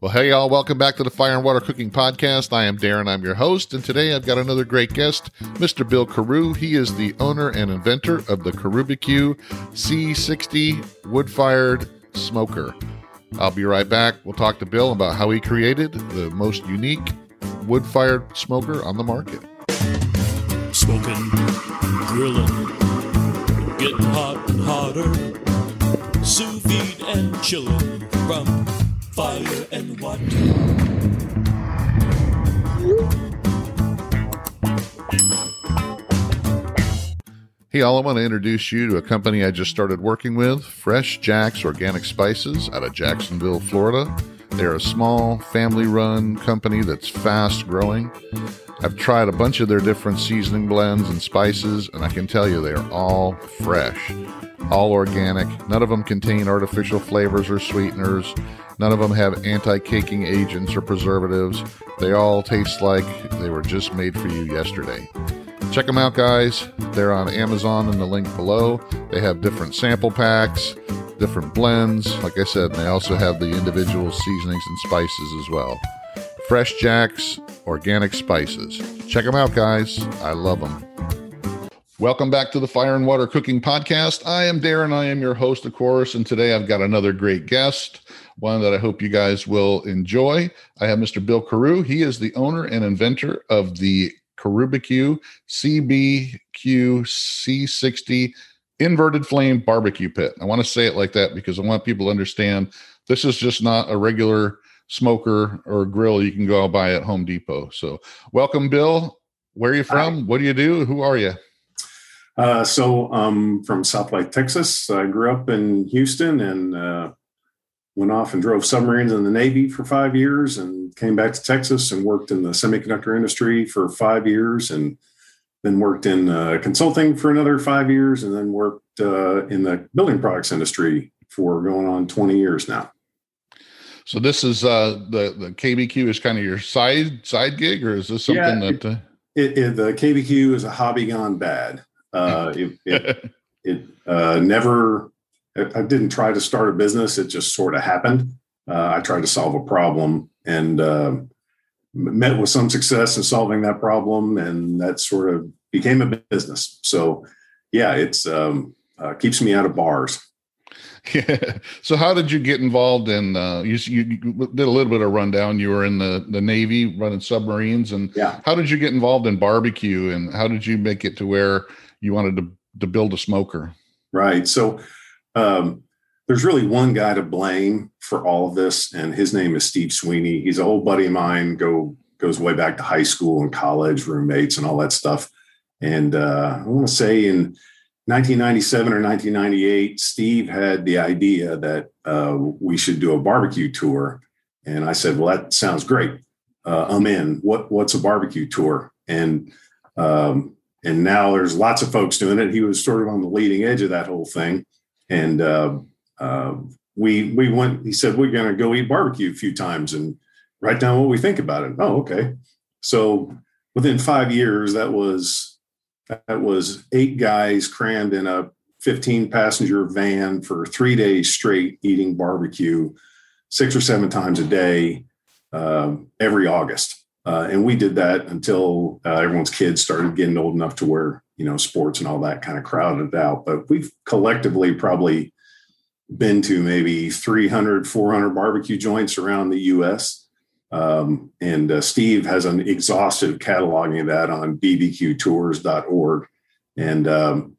Well, hey, y'all, welcome back to the Fire and Water Cooking Podcast. I am Darren, I'm your host, and today I've got another great guest, Mr. Bill Karau. He is the owner and inventor of the Karubecue C60 wood fired smoker. I'll be right back. We'll talk to Bill about how he created the most unique wood fired smoker on the market. Smoking, grilling, getting hot and hotter, sous vide and chilling from fire and water. Hey, all, I want to introduce you to a company I just started working with, Fresh Jack's Organic Spices out of Jacksonville, Florida. They're a small, family run company that's fast growing. I've tried a bunch of their different seasoning blends and spices, and I can tell you they're all fresh, all organic. None of them contain artificial flavors or sweeteners. None of them have anti caking agents or preservatives. They all taste like they were just made for you yesterday. Check them out, guys. They're on Amazon in the link below. They have different sample packs, different blends. Like I said, they also have the individual seasonings and spices as well. Fresh Jack's Organic Spices. Check them out, guys. I love them. Welcome back to the Fire and Water Cooking Podcast. I am Darren. I am your host, of course, and today I've got another great guest, one that I hope you guys will enjoy. I have Mr. Bill Karau. He is the owner and inventor of the Karubecue CBQ C60 inverted flame barbecue pit. I want to say it like that because I want people to understand this is just not a regular smoker or grill you can go buy at Home Depot. So, welcome, Bill. Where are you from? Hi. What do you do? Who are you? Uh, so, I'm from Southlake, Texas. I grew up in Houston and uh, went off and drove submarines in the Navy for five years and came back to Texas and worked in the semiconductor industry for five years and then worked in uh, consulting for another five years and then worked uh, in the building products industry for going on 20 years now. So this is uh, the the KBQ is kind of your side side gig, or is this something yeah, that uh... it, it, the KBQ is a hobby gone bad. Uh, it it, it uh, never I didn't try to start a business. It just sort of happened. Uh, I tried to solve a problem and uh, met with some success in solving that problem, and that sort of became a business. So, yeah, it's um, uh, keeps me out of bars. Yeah. So, how did you get involved in? Uh, you, you, did a little bit of rundown. You were in the the Navy running submarines, and yeah. How did you get involved in barbecue, and how did you make it to where you wanted to to build a smoker? Right. So, um, there's really one guy to blame for all of this, and his name is Steve Sweeney. He's an old buddy of mine. Go goes way back to high school and college, roommates, and all that stuff. And uh, I want to say in 1997 or 1998, Steve had the idea that uh, we should do a barbecue tour, and I said, "Well, that sounds great. Uh, I'm in. What What's a barbecue tour?" And um, and now there's lots of folks doing it. He was sort of on the leading edge of that whole thing and uh, uh, we we went. He said we're going to go eat barbecue a few times and write down what we think about it. Oh, okay. So within five years, that was that was eight guys crammed in a 15 passenger van for three days straight eating barbecue six or seven times a day uh, every August. Uh, and we did that until uh, everyone's kids started getting old enough to where you know sports and all that kind of crowded out. But we've collectively probably been to maybe 300 400 barbecue joints around the us um, and uh, steve has an exhaustive cataloging of that on bbqtours.org and um,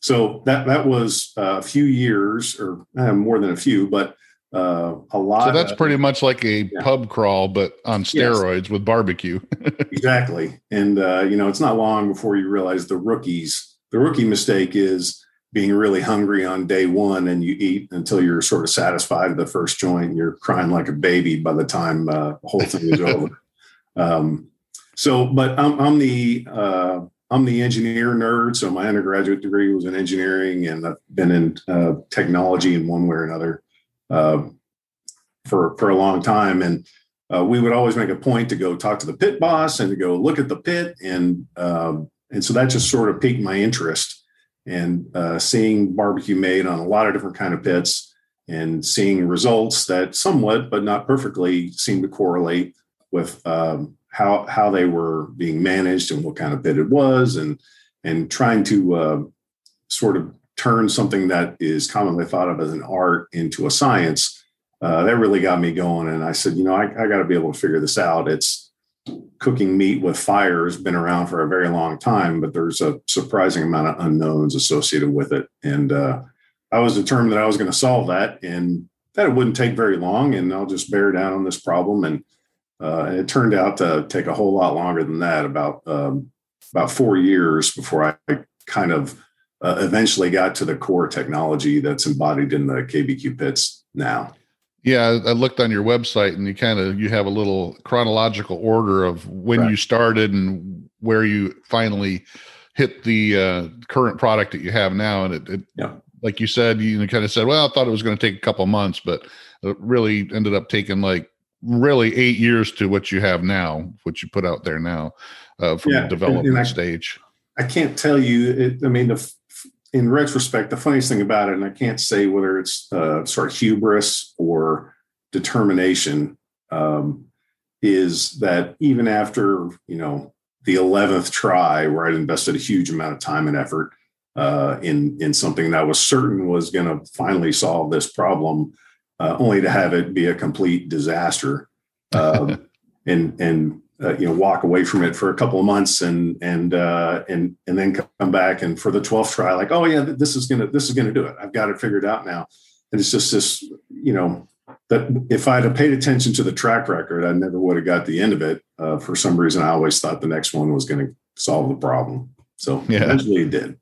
so that that was a few years or uh, more than a few but uh, a lot. So that's of, pretty much like a yeah. pub crawl, but on steroids yes. with barbecue. exactly, and uh, you know it's not long before you realize the rookies. The rookie mistake is being really hungry on day one, and you eat until you're sort of satisfied at the first joint. And You're crying like a baby by the time uh, the whole thing is over. Um, so, but I'm, I'm the uh, I'm the engineer nerd. So my undergraduate degree was in engineering, and I've been in uh, technology in one way or another uh, for for a long time, and uh, we would always make a point to go talk to the pit boss and to go look at the pit, and um, and so that just sort of piqued my interest. And uh, seeing barbecue made on a lot of different kind of pits, and seeing results that somewhat, but not perfectly, seemed to correlate with um, how how they were being managed and what kind of pit it was, and and trying to uh, sort of turn something that is commonly thought of as an art into a science. Uh, that really got me going, and I said, you know, I, I got to be able to figure this out. It's cooking meat with fire has been around for a very long time, but there's a surprising amount of unknowns associated with it. And uh, I was determined that I was going to solve that and that it wouldn't take very long. And I'll just bear down on this problem. And, uh, it turned out to take a whole lot longer than that, about um, about four years before I kind of uh, eventually got to the core technology that's embodied in the KBQ pits now. Yeah, I looked on your website and you kind of you have a little chronological order of when right. you started and where you finally hit the uh, current product that you have now. And it, it yeah. like you said, you kind of said, well, I thought it was going to take a couple months, but it really ended up taking like really eight years to what you have now, what you put out there now uh, from yeah. the development and, and I, stage. I can't tell you. It, I mean, the in retrospect, the funniest thing about it, and I can't say whether it's uh, sort of hubris or determination, um, is that even after you know the eleventh try, where I'd invested a huge amount of time and effort uh, in in something that was certain was going to finally solve this problem, uh, only to have it be a complete disaster, um, and and uh, you know walk away from it for a couple of months and and uh, and and then come back. And for the 12th try like oh yeah this is gonna this is gonna do it. I've got it figured out now. And it's just this you know that if I'd have paid attention to the track record I never would have got the end of it. Uh, for some reason I always thought the next one was going to solve the problem. So yeah. eventually it did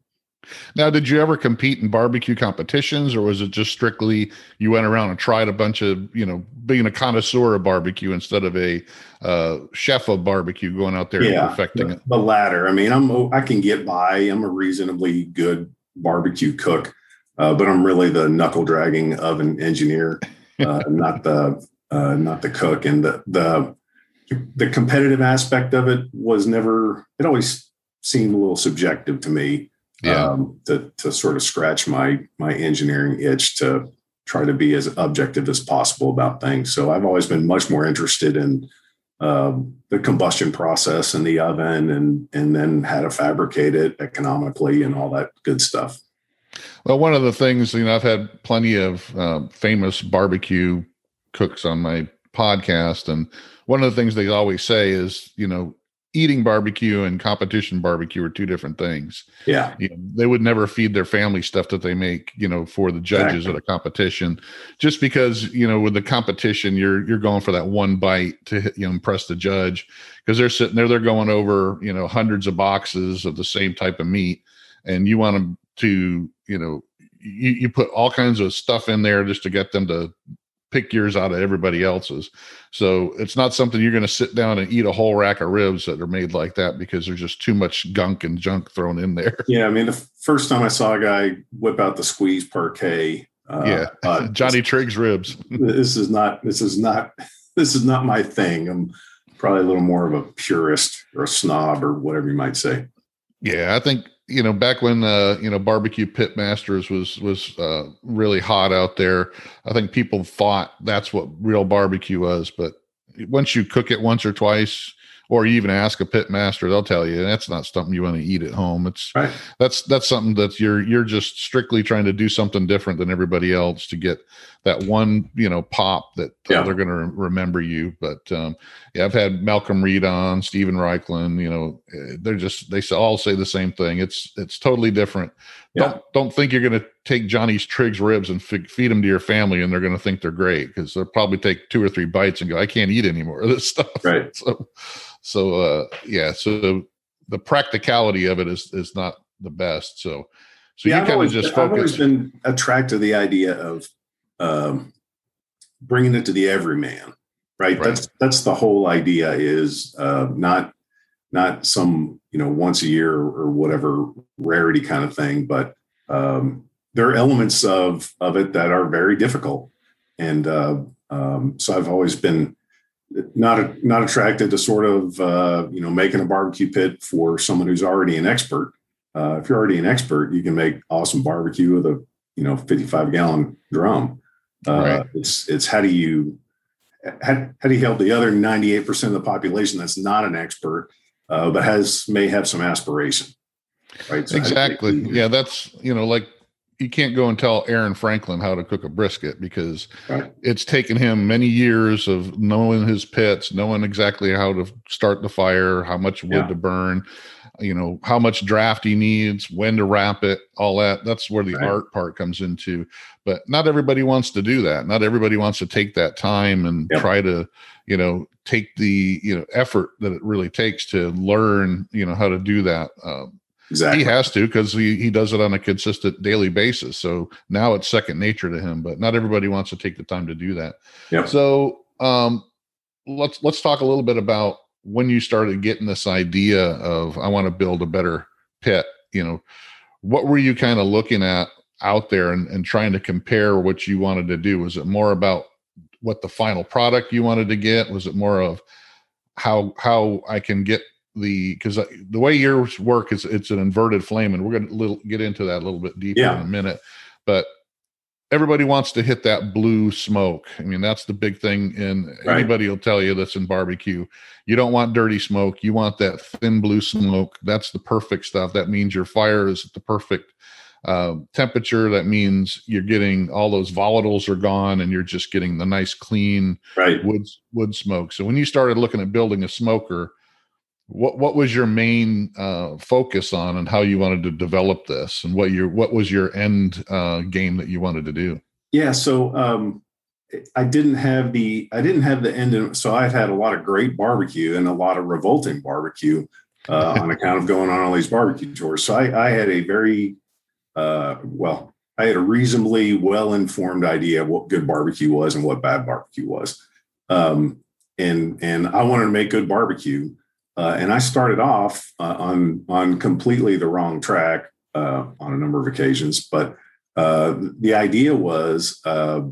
now, did you ever compete in barbecue competitions, or was it just strictly you went around and tried a bunch of, you know, being a connoisseur of barbecue instead of a uh, chef of barbecue, going out there yeah, and perfecting the, it? The latter. I mean, I'm I can get by. I'm a reasonably good barbecue cook, uh, but I'm really the knuckle dragging of an engineer, uh, not the uh, not the cook. And the the the competitive aspect of it was never. It always seemed a little subjective to me yeah. um, to, to sort of scratch my my engineering itch to try to be as objective as possible about things. So I've always been much more interested in um, the combustion process in the oven and and then how to fabricate it economically and all that good stuff. Well, one of the things you know, I've had plenty of uh, famous barbecue cooks on my podcast, and one of the things they always say is, you know, eating barbecue and competition barbecue are two different things. Yeah. You know, they would never feed their family stuff that they make, you know, for the judges exactly. at a competition just because, you know, with the competition you're you're going for that one bite to you know impress the judge because they're sitting there they're going over, you know, hundreds of boxes of the same type of meat and you want them to, you know, you, you put all kinds of stuff in there just to get them to pick yours out of everybody else's. So it's not something you're going to sit down and eat a whole rack of ribs that are made like that because there's just too much gunk and junk thrown in there. Yeah, I mean, the first time I saw a guy whip out the squeeze Parkay, uh, yeah, uh, Johnny Trigg's ribs. this is not. This is not. This is not my thing. I'm probably a little more of a purist or a snob or whatever you might say. Yeah, I think you know back when uh you know barbecue pit masters was was uh really hot out there i think people thought that's what real barbecue was but once you cook it once or twice or you even ask a pit master they'll tell you that's not something you want to eat at home it's right. that's that's something that you're you're just strictly trying to do something different than everybody else to get that one you know pop that uh, yeah. they're going to remember you but um yeah i've had malcolm reed on Steven Raichlen you know eh, they're just they all say the same thing it's it's totally different yeah. don't don't think you're going to take johnny's trigg's ribs and f- feed them to your family and they're going to think they're great because they'll probably take two or three bites and go i can't eat anymore of this stuff right so so uh, yeah, so the practicality of it is is not the best. So so yeah, you kind of just focus. I've always been attracted to the idea of um, bringing it to the everyman. Right? right. That's that's the whole idea. Is uh, not not some you know once a year or whatever rarity kind of thing, but um, there are elements of of it that are very difficult, and uh, um, so I've always been not not attracted to sort of uh, you know making a barbecue pit for someone who's already an expert. Uh, if you're already an expert, you can make awesome barbecue with a you know 55 gallon drum. Uh, Right. It's it's how do you how, how do you help the other 98% of the population that's not an expert, uh, but has may have some aspiration, right? So you- exactly. Yeah, that's you know, like you can't go and tell Aaron Franklin how to cook a brisket because Right. it's taken him many years of knowing his pits, knowing exactly how to start the fire, how much wood Yeah. to burn, you know, how much draft he needs, when to wrap it, all that. That's where the Right. art part comes into. But not everybody wants to do that. Not everybody wants to take that time and Yep. try to, you know, take the, you know, effort that it really takes to learn, you know, how to do that. Um, Exactly. he has to because he, he does it on a consistent daily basis. So now it's second nature to him, but not everybody wants to take the time to do that. Yep. So um, let's let's talk a little bit about when you started getting this idea of I want to build a better pit. You know, what were you kind of looking at out there and, and trying to compare what you wanted to do? Was it more about what the final product you wanted to get? Was it more of how how I can get the because the way yours work is it's an inverted flame, and we're going to little, get into that a little bit deeper Yeah. in a minute. But everybody wants to hit that blue smoke. I mean, that's the big thing. And Right. anybody will tell you that's in barbecue. You don't want dirty smoke. You want that thin blue smoke. That's the perfect stuff. That means your fire is at the perfect uh, temperature. That means you're getting all those volatiles are gone, and you're just getting the nice clean Right. wood wood smoke. So when you started looking at building a smoker, what what was your main uh, focus on, and how you wanted to develop this, and what your what was your end uh, game that you wanted to do? Yeah. So um, I didn't have the I didn't have the end. So I've had a lot of great barbecue and a lot of revolting barbecue uh, on account of going on all these barbecue tours. So I, I had a very uh, well, I had a reasonably well informed idea of what good barbecue was and what bad barbecue was, um, and and I wanted to make good barbecue. Uh, and I started off uh, on on completely the wrong track uh, on a number of occasions, but uh, the idea was uh,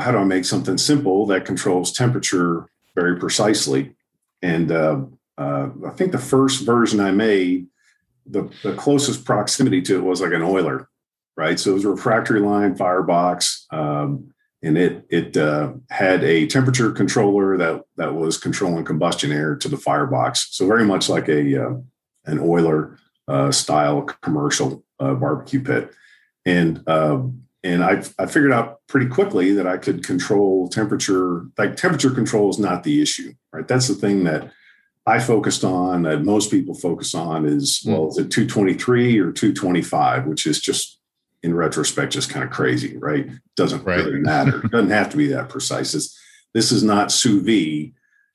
how do I make something simple that controls temperature very precisely? And uh, I think the first version I made, the, the closest proximity to it was like an Oyler, right? So it was a refractory line firebox, um, and it it uh, had a temperature controller that that was controlling combustion air to the firebox. So very much like a uh, an Oyler uh, style commercial uh, barbecue pit and um, and I I figured out pretty quickly that I could control temperature. Like temperature control is not the issue, right? That's the thing that I focused on. That most people focus on is well, is it 223 or 225, which is just in retrospect just kind of crazy, right? Doesn't Right. really matter. Doesn't have to be that precise. It's, this is not sous vide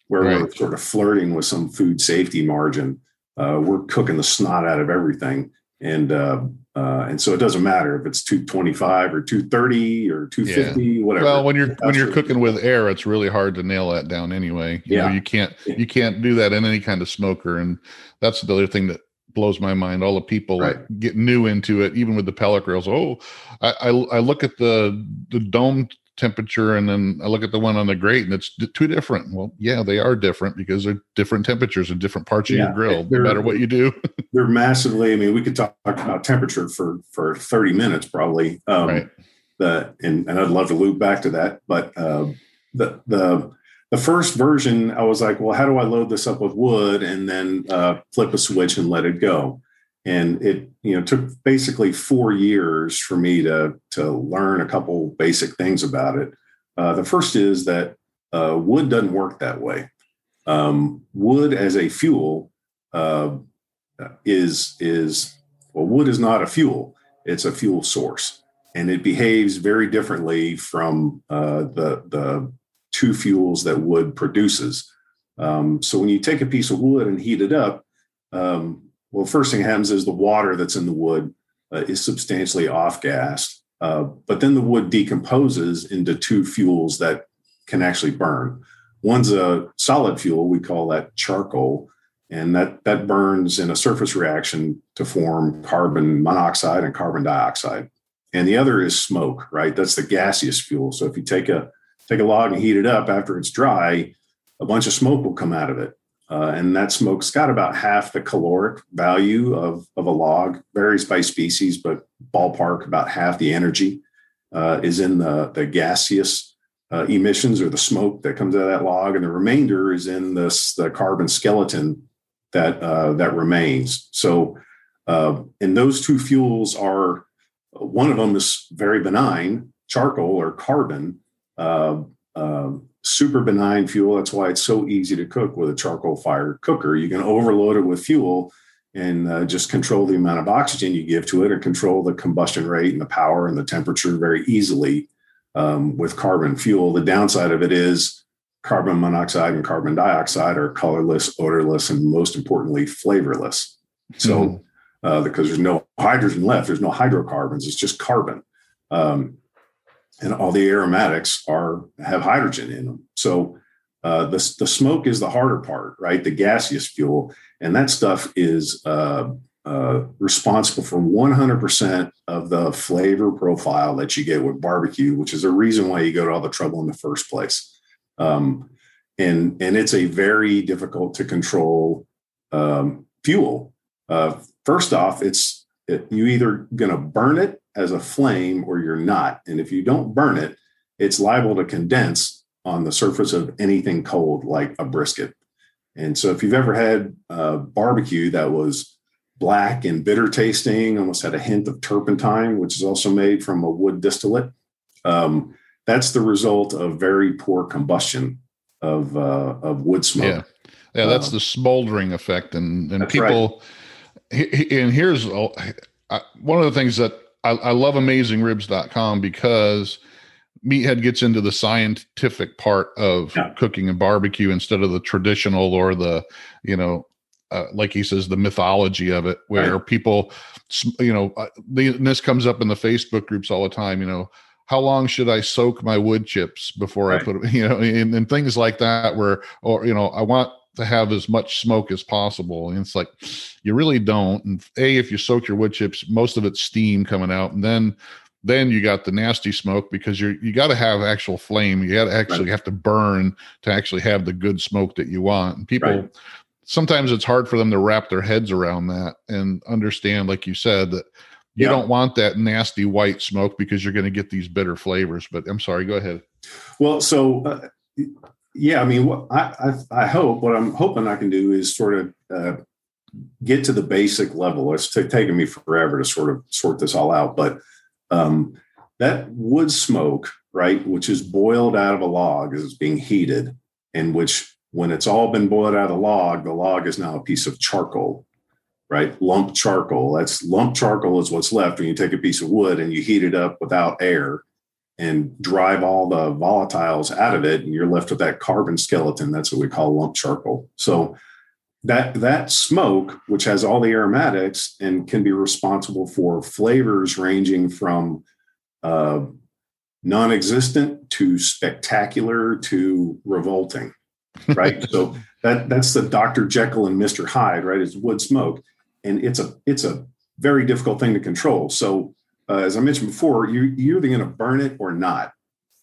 where we're sort of flirting with some food safety margin. Uh, we're cooking the snot out of everything, and uh, uh, and so it doesn't matter if it's 225 or 230 or 250, whatever. Well, when you're when you're cooking with air, it's really hard to nail that down anyway. You know, Yeah. you can't you can't do that in any kind of smoker, and that's the other thing that blows my mind. All the people Right. get new into it, even with the pellet grills. Oh, I, I I look at the the dome temperature, and then I look at the one on the grate, and it's two different. Well, yeah, they are different because they're different temperatures in different parts of your grill. No matter what you do. they're massively. I mean, we could talk about temperature for for 30 minutes probably. Um, Right. The and, and I'd love to loop back to that, but uh, the the the first version, I was like, well, how do I load this up with wood and then uh, flip a switch and let it go? And it you know took basically four years for me to to learn a couple basic things about it. Uh, the first is that uh, wood doesn't work that way. Um, wood as a fuel uh, is is well, wood is not a fuel; it's a fuel source, and it behaves very differently from uh, the the two fuels that wood produces. Um, so when you take a piece of wood and heat it up, um, well, first thing happens is the water that's in the wood uh, is substantially off gassed, uh, but then the wood decomposes into two fuels that can actually burn. One's a solid fuel; we call that charcoal and that that burns in a surface reaction to form carbon monoxide and carbon dioxide and the other is smoke right that's the gaseous fuel so if you take a take a log and heat it up after it's dry a bunch of smoke will come out of it. Uh, and that smoke's got about half the caloric value of, of a log. Varies by species but ballpark about half the energy uh, is in the, the gaseous uh, emissions or the smoke that comes out of that log, and the remainder is in this the carbon skeleton that uh, that remains. So, uh, and those two fuels are one of them is very benign, charcoal or carbon, uh, um, super benign fuel. That's why it's so easy to cook with a charcoal fired cooker. You can overload it with fuel and uh, just control the amount of oxygen you give to it or control the combustion rate and the power and the temperature very easily um, with carbon fuel. The downside of it is carbon monoxide and carbon dioxide are colorless, odorless, and most importantly, flavorless. So, mm-hmm. uh, because there's no hydrogen left, there's no hydrocarbons, it's just carbon. Um, and all the aromatics are have hydrogen in them. So uh, the, the smoke is the harder part, right? The gaseous fuel. And that stuff is uh, uh, responsible for 100% of the flavor profile that you get with barbecue, which is a reason why you go to all the trouble in the first place. Um, and, and it's a very difficult to control um, fuel. Uh, first off, it's it, you either going to burn it as a flame or you're not. And if you don't burn it, it's liable to condense on the surface of anything cold like a brisket. And so if you've ever had a barbecue that was black and bitter tasting, almost had a hint of turpentine, which is also made from a wood distillate, um, that's the result of very poor combustion of uh, of wood smoke. Yeah, yeah, that's uh, the smoldering effect, and and people. Right. And here's one of the things that I, I love AmazingRibs.com because meathead gets into the scientific part of yeah. cooking and barbecue instead of the traditional or the you know uh, like he says the mythology of it where right. people you know uh, this comes up in the facebook groups all the time you know how long should i soak my wood chips before right. i put you know and, and things like that where or you know i want to have as much smoke as possible. And it's like you really don't. And a, if you soak your wood chips, most of it's steam coming out, and then then you got the nasty smoke because you're you got to have actual flame. You got to actually right. have to burn to actually have the good smoke that you want. And people right. sometimes it's hard for them to wrap their heads around that and understand, like you said, that you yeah. don't want that nasty white smoke because you're going to get these bitter flavors. But I'm sorry, go ahead. Well, so uh, yeah, I mean, I, I, hope what I'm hoping I can do is sort of uh, get to the basic level. It's t- taken me forever to sort of sort this all out, but um, that wood smoke, right, which is boiled out of a log as it's being heated, and which, when it's all been boiled out of the log, the log is now a piece of charcoal, right? Lump charcoal. That's lump charcoal is what's left when you take a piece of wood and you heat it up without air and drive all the volatiles out of it, and you're left with that carbon skeleton. That's what we call lump charcoal. So that that smoke which has all the aromatics and can be responsible for flavors ranging from uh, non-existent to spectacular to revolting right so that that's the dr jekyll and mr hyde right it's wood smoke and it's a it's a very difficult thing to control so uh, as i mentioned before you, you're either going to burn it or not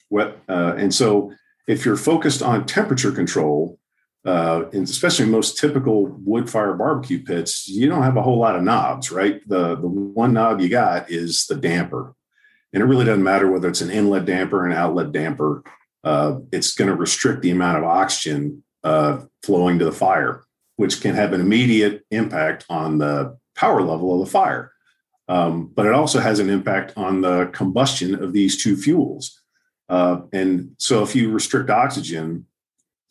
what uh, and so if you're focused on temperature control uh, and especially most typical wood fire barbecue pits, you don't have a whole lot of knobs, right? The the one knob you got is the damper, and it really doesn't matter whether it's an inlet damper an outlet damper. Uh, it's going to restrict the amount of oxygen uh, flowing to the fire, which can have an immediate impact on the power level of the fire. Um, but it also has an impact on the combustion of these two fuels. Uh, and so, if you restrict oxygen,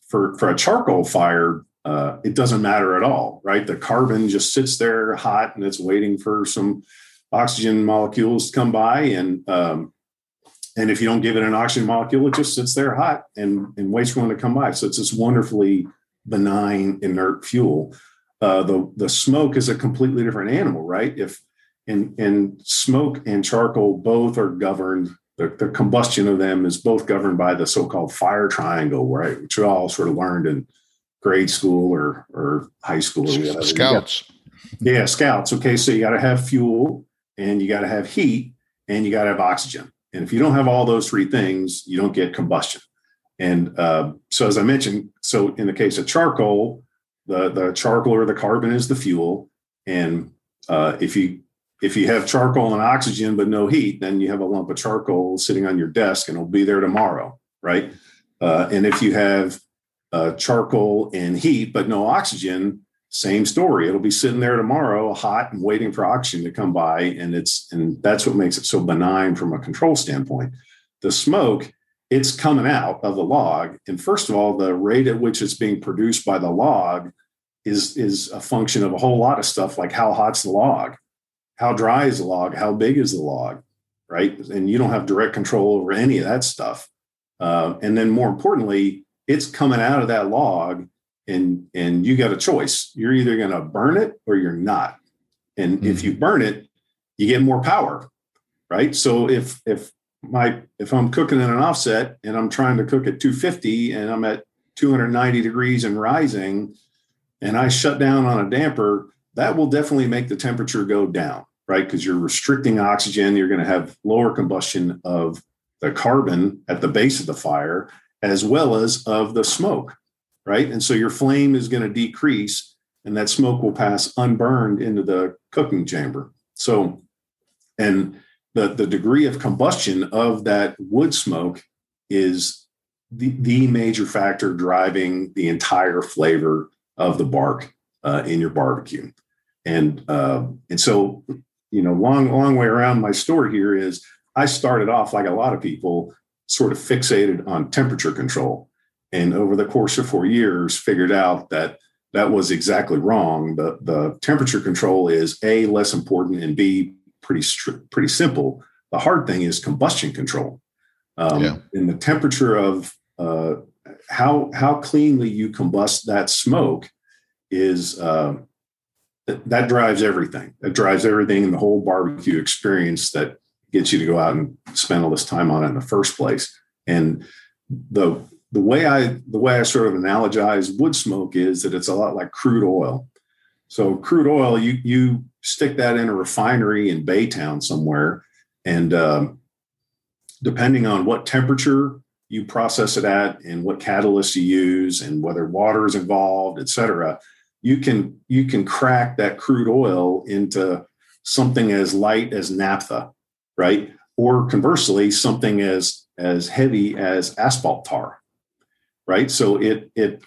for for a charcoal fire, uh, it doesn't matter at all, right? The carbon just sits there hot and it's waiting for some oxygen molecules to come by, and um, and if you don't give it an oxygen molecule, it just sits there hot and and waits for one to come by. So it's this wonderfully benign inert fuel. Uh, the the smoke is a completely different animal, right? If and and smoke and charcoal both are governed the, the combustion of them is both governed by the so-called fire triangle, right? Which we all sort of learned in grade school or or high school or whatever. Scouts. Got, yeah, scouts. Okay, so you got to have fuel and you got to have heat and you got to have oxygen. And if you don't have all those three things, you don't get combustion. And uh, so, as I mentioned, so in the case of charcoal, the the charcoal or the carbon is the fuel, and uh, if you if you have charcoal and oxygen but no heat, then you have a lump of charcoal sitting on your desk and it'll be there tomorrow, right? Uh, and if you have uh, charcoal and heat but no oxygen, same story. It'll be sitting there tomorrow, hot and waiting for oxygen to come by, and it's and that's what makes it so benign from a control standpoint. The smoke, it's coming out of the log, and first of all, the rate at which it's being produced by the log is is a function of a whole lot of stuff, like how hot's the log, how dry is the log, how big is the log, right? And you don't have direct control over any of that stuff. Uh, and then more importantly, it's coming out of that log and and you got a choice you're either going to burn it or you're not and mm-hmm. if you burn it you get more power right so if if my if i'm cooking in an offset and i'm trying to cook at 250 and i'm at 290 degrees and rising and i shut down on a damper that will definitely make the temperature go down right because you're restricting oxygen you're going to have lower combustion of the carbon at the base of the fire as well as of the smoke right? And so your flame is going to decrease and that smoke will pass unburned into the cooking chamber. So, and the, the degree of combustion of that wood smoke is the, the major factor driving the entire flavor of the bark uh, in your barbecue. And uh, and so, you know, long long way around my story here is I started off like a lot of people, sort of fixated on temperature control. And over the course of four years figured out that that was exactly wrong. The, the temperature control is a less important and b pretty strict, pretty simple. The hard thing is combustion control. Um, yeah. in the temperature of uh, how how cleanly you combust that smoke is uh, that drives everything It drives everything in the whole barbecue experience that gets you to go out and spend all this time on it in the first place and the the way I the way I sort of analogize wood smoke is that it's a lot like crude oil. So crude oil, you you stick that in a refinery in Baytown somewhere, and um, depending on what temperature you process it at, and what catalyst you use, and whether water is involved, et cetera, you can you can crack that crude oil into something as light as naphtha, right? Or conversely, something as as heavy as asphalt tar right? So it it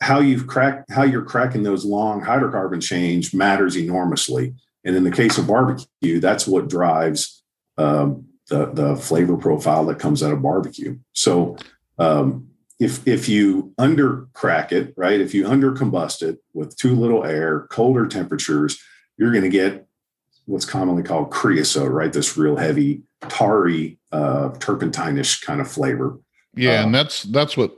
how you've cracked how you're cracking those long hydrocarbon chains matters enormously. And in the case of barbecue, that's what drives um, the the flavor profile that comes out of barbecue. So um, if if you under crack it, right? If you under combust it with too little air, colder temperatures, you're going to get what's commonly called creosote, right? This real heavy, tarry, uh, turpentine-ish kind of flavor. Yeah, uh, and that's that's what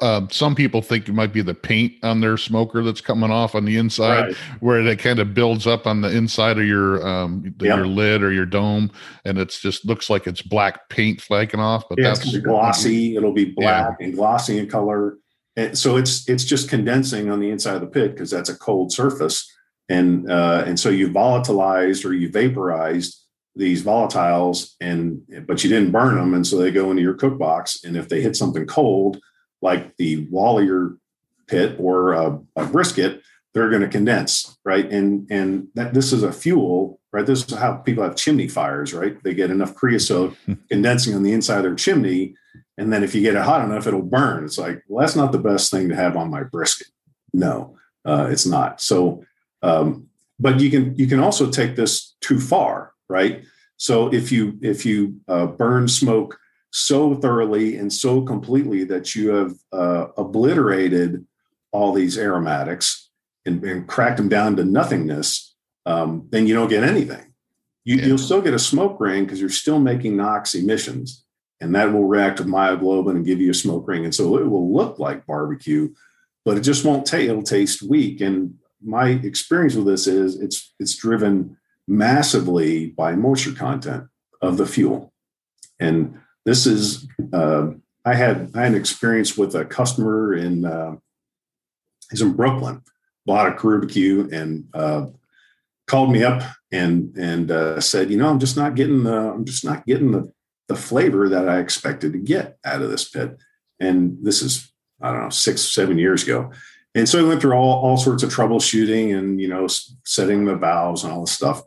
uh, some people think it might be the paint on their smoker that's coming off on the inside, right. where it kind of builds up on the inside of your um, your lid or your dome, and it's just looks like it's black paint flaking off. But yeah, that's glossy. It'll be black yeah. and glossy in color, and so it's it's just condensing on the inside of the pit because that's a cold surface, and uh, and so you volatilized or you vaporized these volatiles, and but you didn't burn them, and so they go into your cook box, and if they hit something cold like the Wallier pit or a, a brisket, they're going to condense, right? And and that this is a fuel, right? This is how people have chimney fires, right? They get enough creosote condensing on the inside of their chimney, and then if you get it hot enough, it'll burn. It's like, well, that's not the best thing to have on my brisket. No, uh, it's not. So, um, but you can you can also take this too far, right? So if you if you uh, burn smoke so thoroughly and so completely that you have uh, obliterated all these aromatics and, and, cracked them down to nothingness, um, then you don't get anything. You, will still get a smoke ring because you're still making NOx emissions, and that will react with myoglobin and give you a smoke ring. And so it will look like barbecue, but it just won't taste. It'll taste weak. And my experience with this is it's it's driven massively by moisture content of the fuel, and this is uh, I had I had an experience with a customer in uh, he's in Brooklyn, bought a barbecue and uh, called me up and and uh, said, you know, I'm just not getting the I'm just not getting the the flavor that I expected to get out of this pit. And this is I don't know six seven years ago. And so we went through all, all sorts of troubleshooting and you know setting the valves and all this stuff.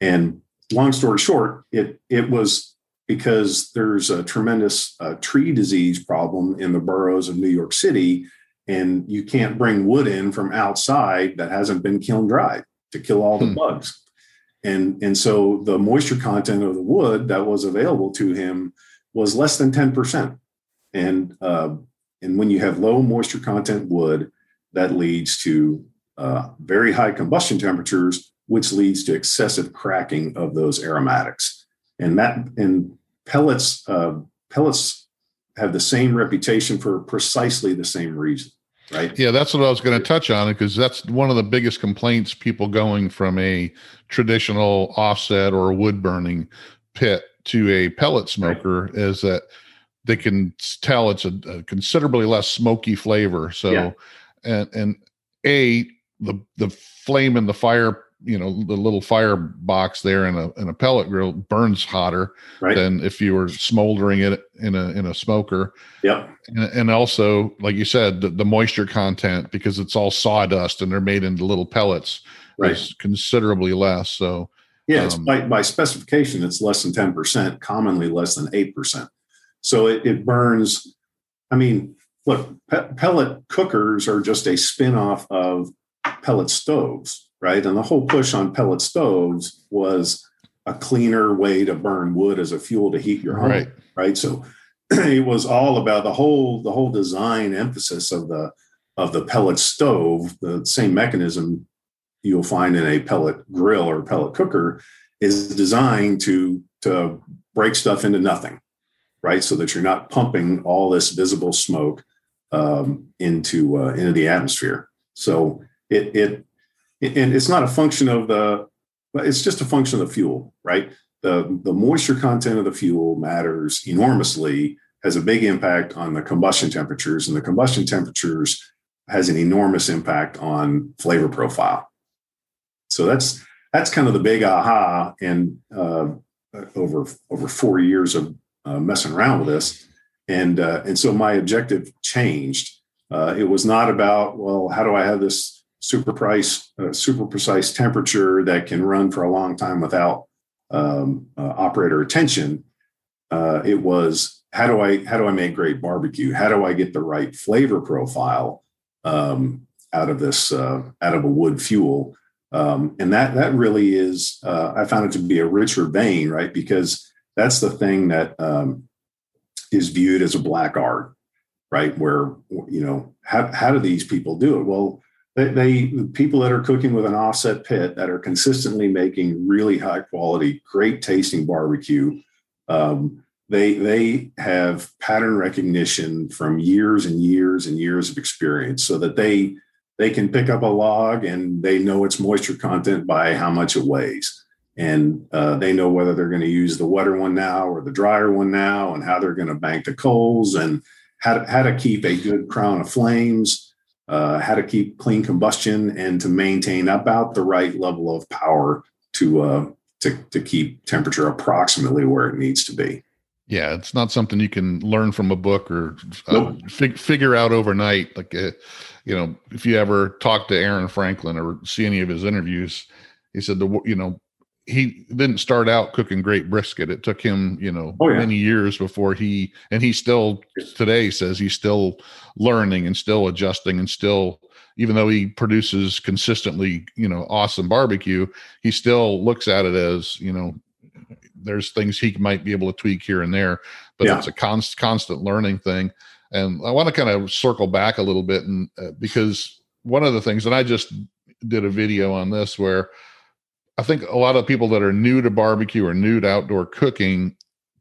And long story short, it it was because there's a tremendous uh, tree disease problem in the boroughs of New York City, and you can't bring wood in from outside that hasn't been kiln dried to kill all the hmm. bugs. And, and so the moisture content of the wood that was available to him was less than 10%. And, uh, and when you have low moisture content wood, that leads to uh, very high combustion temperatures, which leads to excessive cracking of those aromatics. And that and pellets uh, pellets have the same reputation for precisely the same reason right yeah that's what i was going to touch on because that's one of the biggest complaints people going from a traditional offset or wood burning pit to a pellet smoker right. is that they can tell it's a, a considerably less smoky flavor so yeah. and and a the the flame in the fire you know the little fire box there in a in a pellet grill burns hotter right. than if you were smoldering it in a in a smoker. Yep. And, and also, like you said, the, the, moisture content because it's all sawdust and they're made into little pellets right. is considerably less. So yeah, it's um, by by specification, it's less than ten percent, commonly less than eight percent. So it, it burns. I mean, look, pe- pellet cookers are just a spin-off of pellet stoves right? And the whole push on pellet stoves was a cleaner way to burn wood as a fuel to heat your home, right? right? So it was all about the whole the whole design emphasis of the of the pellet stove, the same mechanism you'll find in a pellet grill or pellet cooker is designed to to break stuff into nothing, right? So that you're not pumping all this visible smoke um, into uh, into the atmosphere. So it it and it's not a function of the it's just a function of the fuel right? The the moisture content of the fuel matters enormously has a big impact on the combustion temperatures and the combustion temperatures has an enormous impact on flavor profile. So that's that's kind of the big aha and uh, over over four years of uh, messing around with this. And uh, and so my objective changed. Uh, it was not about well how do i have this super price, uh, super precise temperature that can run for a long time without um, uh, operator attention. Uh, it was how do I how do I make great barbecue? How do I get the right flavor profile um, out of this uh, out of a wood fuel? Um, and that that really is uh, I found it to be a richer vein, right? Because that's the thing that um, is viewed as a black art, right? Where you know how how do these people do it? Well, they, they people that are cooking with an offset pit that are consistently making really high quality, great tasting barbecue. Um, they they have pattern recognition from years and years and years of experience, so that they they can pick up a log and they know its moisture content by how much it weighs, and uh, they know whether they're going to use the wetter one now or the drier one now, and how they're going to bank the coals and how to, how to keep a good crown of flames uh, how to keep clean combustion and to maintain about the right level of power to uh, to to keep temperature approximately where it needs to be. Yeah, it's not something you can learn from a book or uh, nope. fig- figure out overnight. Like, uh, you know, if you ever talk to Aaron Franklin or see any of his interviews, he said the you know he didn't start out cooking great brisket. It took him, you know, oh, yeah. many years before he, and he still today says he's still learning and still adjusting and still, even though he produces consistently, you know, awesome barbecue, he still looks at it as, you know, there's things he might be able to tweak here and there, but yeah. it's a const, constant learning thing. And I want to kind of circle back a little bit and uh, because one of the things, and I just did a video on this where, I think a lot of people that are new to barbecue or new to outdoor cooking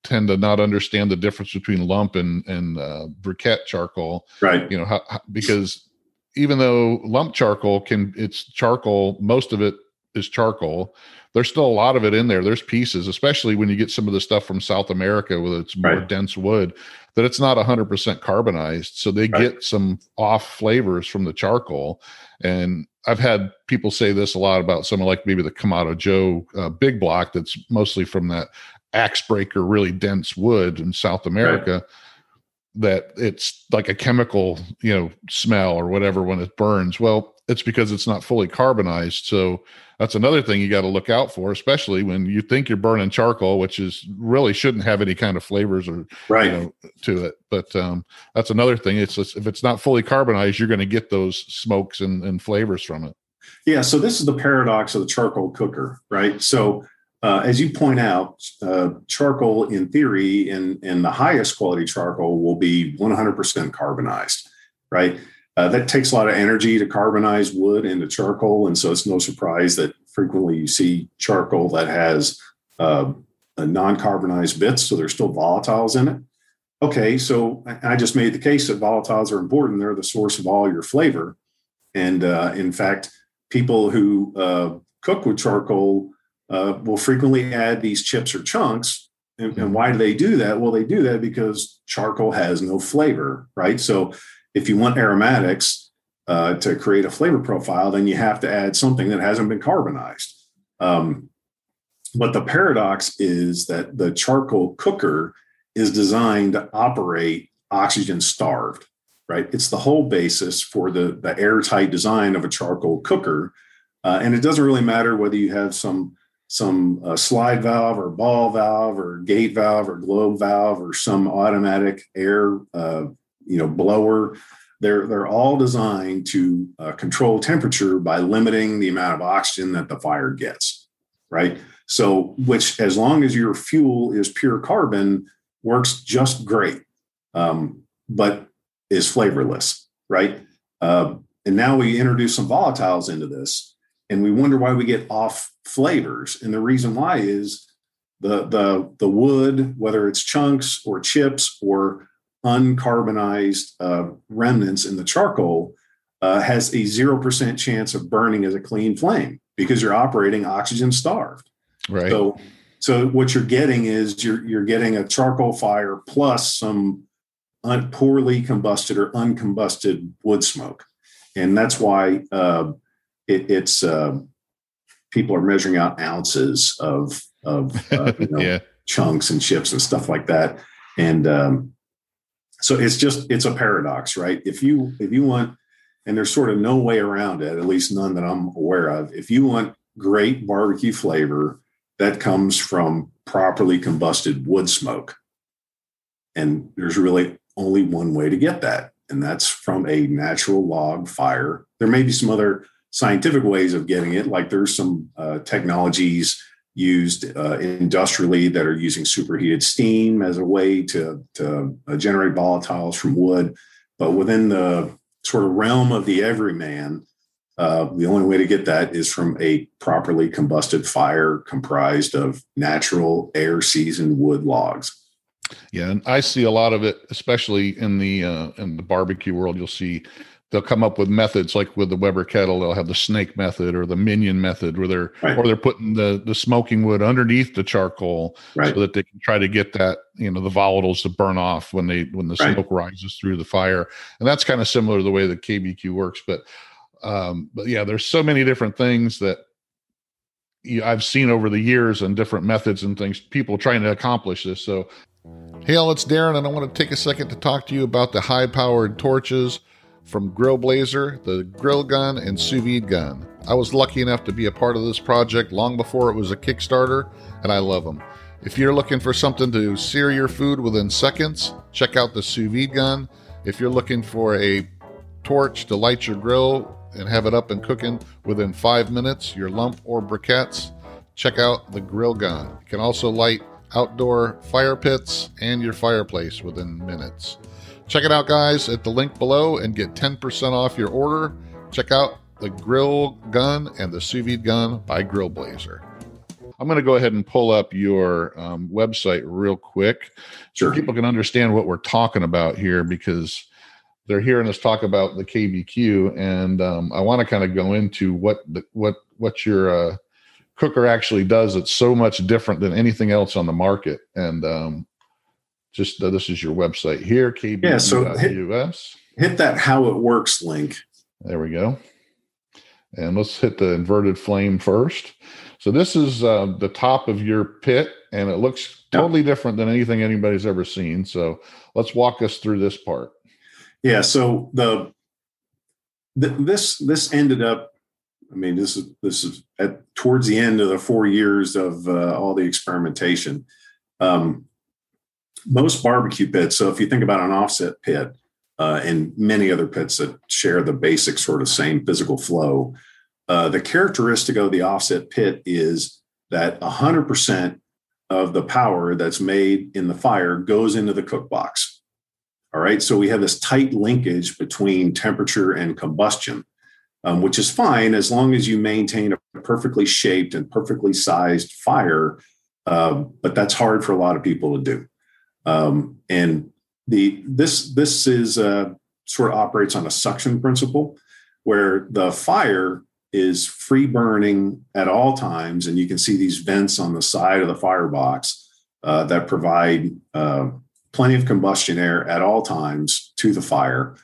tend to not understand the difference between lump and and uh, briquette charcoal. Right. You know, how, how, because even though lump charcoal can, it's charcoal. Most of it is charcoal. There's still a lot of it in there. There's pieces, especially when you get some of the stuff from South America where its more right. dense wood, that it's not 100% carbonized. So they right. get some off flavors from the charcoal. And I've had people say this a lot about someone like maybe the Kamado Joe uh, big block that's mostly from that axe breaker, really dense wood in South America. Right. That it's like a chemical, you know, smell or whatever when it burns. Well, it's because it's not fully carbonized. So that's another thing you got to look out for, especially when you think you're burning charcoal, which is really shouldn't have any kind of flavors or right you know, to it. But um, that's another thing. It's just, if it's not fully carbonized, you're going to get those smokes and, and flavors from it. Yeah. So this is the paradox of the charcoal cooker, right? So uh, as you point out, uh, charcoal in theory, in in the highest quality charcoal, will be 100% carbonized, right? Uh, that takes a lot of energy to carbonize wood into charcoal, and so it's no surprise that frequently you see charcoal that has uh, non-carbonized bits, so there's still volatiles in it. Okay, so I just made the case that volatiles are important; they're the source of all your flavor, and uh, in fact, people who uh, cook with charcoal uh, will frequently add these chips or chunks. And, and, mm-hmm. why do they do that? Well, they do that because charcoal has no flavor, right? So if you want aromatics uh, to create a flavor profile, then you have to add something that hasn't been carbonized. Um, but the paradox is that the charcoal cooker is designed to operate oxygen starved, right? It's the whole basis for the, the airtight design of a charcoal cooker. Uh, and it doesn't really matter whether you have some some uh, slide valve or ball valve or gate valve or globe valve or some automatic air uh, you know blower. They're they're all designed to uh, control temperature by limiting the amount of oxygen that the fire gets right? So which as long as your fuel is pure carbon works just great um, but is flavorless right? Uh, and now we introduce some volatiles into this and we wonder why we get off flavors. And the reason why is the the the wood, whether it's chunks or chips or uncarbonized uh, remnants in the charcoal, uh, has a zero percent chance of burning as a clean flame because you're operating oxygen starved. Right. So so what you're getting is you're you're getting a charcoal fire plus some un, poorly combusted or uncombusted wood smoke, and that's why uh, it, it's uh, people are measuring out ounces of of uh, you know, yeah. chunks and chips and stuff like that, and um, so it's just it's a paradox, right? If you if you want, and there's sort of no way around it, at least none that I'm aware of. If you want great barbecue flavor that comes from properly combusted wood smoke, and there's really only one way to get that, and that's from a natural log fire. There may be some other scientific ways of getting it. Like there's some uh, technologies used uh, industrially that are using superheated steam as a way to, to uh, generate volatiles from wood. But within the sort of realm of the everyman, uh, the only way to get that is from a properly combusted fire comprised of natural air seasoned wood logs. Yeah, and I see a lot of it, especially in the uh, in the barbecue world. You'll see they'll come up with methods like with the Weber kettle, they'll have the snake method or the minion method where they're right. or they're putting the the smoking wood underneath the charcoal right. so that they can try to get that, you know, the volatiles to burn off when they when the right. smoke rises through the fire. And that's kind of similar to the way the KBQ works. But um, but yeah, there's so many different things that I've seen over the years and different methods and things, people trying to accomplish this. So Hey, all, it's Darren, and I want to take a second to talk to you about the high powered torches from Grill Blazer, the grill gun, and sous vide gun. I was lucky enough to be a part of this project long before it was a Kickstarter, and I love them. If you're looking for something to sear your food within seconds, check out the sous vide gun. If you're looking for a torch to light your grill and have it up and cooking within five minutes, your lump or briquettes, check out the grill gun. It can also light outdoor fire pits and your fireplace within minutes. Check it out, guys, at the link below and get 10% off your order. Check out the grill gun and the sous vide gun by Grill Blazer. I'm going to go ahead and pull up your um, website real quick sure. so people can understand what we're talking about here because they're hearing us talk about the KBQ, and um, I want to kind of go into what the, what what your uh, cooker actually does. It's so much different than anything else on the market, and um, just uh, this is your website here, KBQ yeah, so hit, US. hit that how it works link. There we go. And let's hit the inverted flame first. So this is uh, the top of your pit, and it looks totally different than anything anybody's ever seen. So let's walk us through this part. Yeah. So the th- this this ended up. I mean, this is this is at towards the end of the four years of uh, all the experimentation. Um, most barbecue pits. So if you think about an offset pit uh, and many other pits that share the basic sort of same physical flow, uh, the characteristic of the offset pit is that 100% of the power that's made in the fire goes into the cook box. All right. So we have this tight linkage between temperature and combustion, um, which is fine as long as you maintain a perfectly shaped and perfectly sized fire. Uh, but that's hard for a lot of people to do. Um, and the this this is uh, sort of operates on a suction principle, where the fire is free burning at all times, and you can see these vents on the side of the firebox uh, that provide uh, plenty of combustion air at all times to the fire.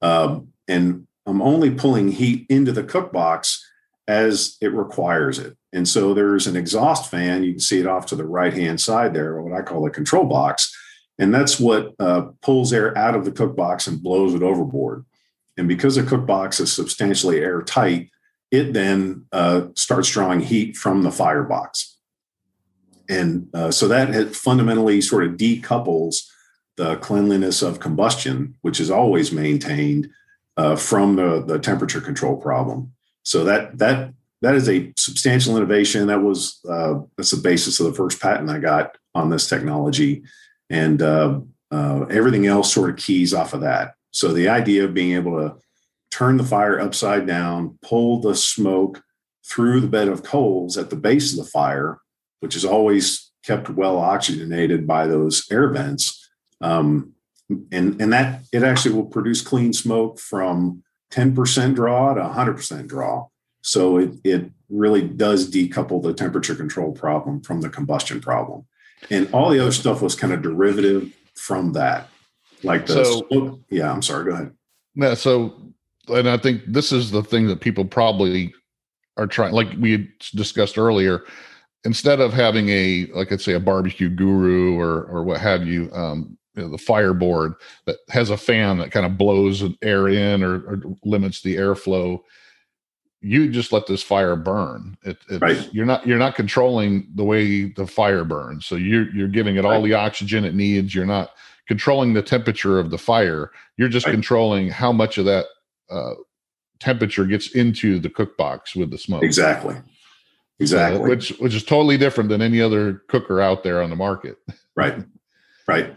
Um, and I'm only pulling heat into the cook box as it requires it. And so there's an exhaust fan. You can see it off to the right hand side there, what I call a control box. And that's what uh, pulls air out of the cook box and blows it overboard. And because the cook box is substantially airtight, it then uh, starts drawing heat from the firebox. And uh, so that fundamentally sort of decouples the cleanliness of combustion, which is always maintained, uh, from the, the temperature control problem. So that that that is a substantial innovation. That was uh, that's the basis of the first patent I got on this technology, and uh, uh, everything else sort of keys off of that. So the idea of being able to turn the fire upside down, pull the smoke through the bed of coals at the base of the fire, which is always kept well oxygenated by those air vents. Um, and, and that it actually will produce clean smoke from 10% draw to 100% draw. So it, it really does decouple the temperature control problem from the combustion problem. And all the other stuff was kind of derivative from that. Like the, so, yeah, I'm sorry, go ahead. Yeah, so and I think this is the thing that people probably are trying, like we discussed earlier. Instead of having a, like I'd say, a barbecue guru or or what have you, um, you know, the fireboard that has a fan that kind of blows air in or, or limits the airflow. You just let this fire burn. It, right. You're not you're not controlling the way the fire burns. So you're you're giving it all the oxygen it needs. You're not controlling the temperature of the fire. You're just right. controlling how much of that uh, temperature gets into the cook box with the smoke. Exactly. Exactly. So, which which is totally different than any other cooker out there on the market. Right. Right.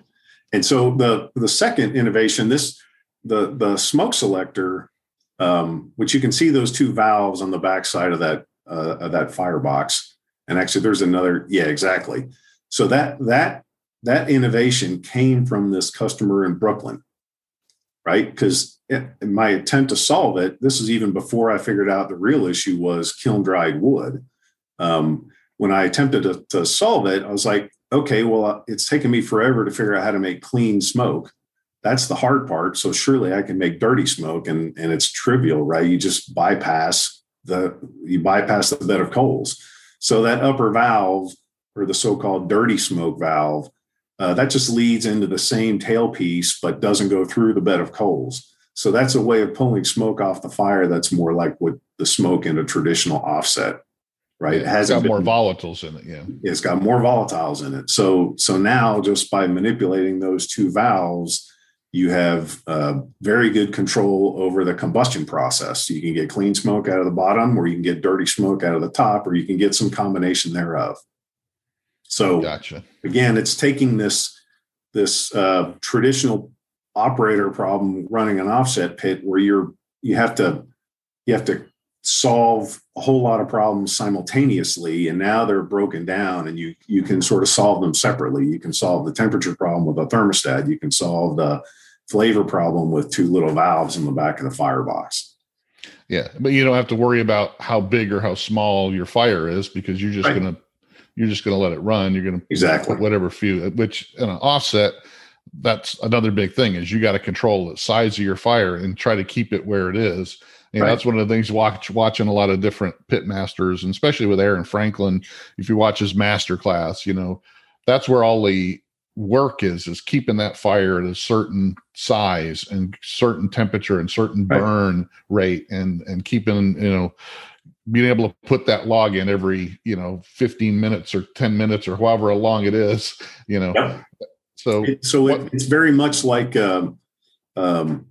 And so the the second innovation, this the the smoke selector, um, which you can see those two valves on the back side of that uh, of that firebox. And actually, there's another. Yeah, exactly. So that that that innovation came from this customer in Brooklyn, right? Because in my attempt to solve it, this is even before I figured out the real issue was kiln dried wood. Um, when I attempted to, to, solve it, I was like, okay, well, uh, it's taken me forever to figure out how to make clean smoke. That's the hard part. So surely I can make dirty smoke, and and it's trivial, right? You just bypass the you bypass the bed of coals. So that upper valve, or the so-called dirty smoke valve, uh, that just leads into the same tailpiece, but doesn't go through the bed of coals. So that's a way of pulling smoke off the fire that's more like what the smoke in a traditional offset, right? Yeah, it has got been, more volatiles in it. Yeah. It's got more volatiles in it. So so now just by manipulating those two valves, you have uh, very good control over the combustion process. You can get clean smoke out of the bottom, or you can get dirty smoke out of the top, or you can get some combination thereof. So gotcha. again, it's taking this this uh, traditional operator problem running an offset pit where you're you have to you have to solve a whole lot of problems simultaneously and now they're broken down and you you can sort of solve them separately you can solve the temperature problem with a thermostat you can solve the flavor problem with two little valves in the back of the firebox yeah but you don't have to worry about how big or how small your fire is because you're just right. gonna you're just gonna let it run you're gonna exactly whatever few which in an offset that's another big thing is you got to control the size of your fire and try to keep it where it is. And right. that's one of the things watch watching a lot of different pit masters, and especially with Aaron Franklin. If you watch his master class, you know that's where all the work is is keeping that fire at a certain size and certain temperature and certain Right. burn rate and and keeping you know being able to put that log in every you know 15 minutes or 10 minutes or however long it is you know so It- so it, it's very much like um, um,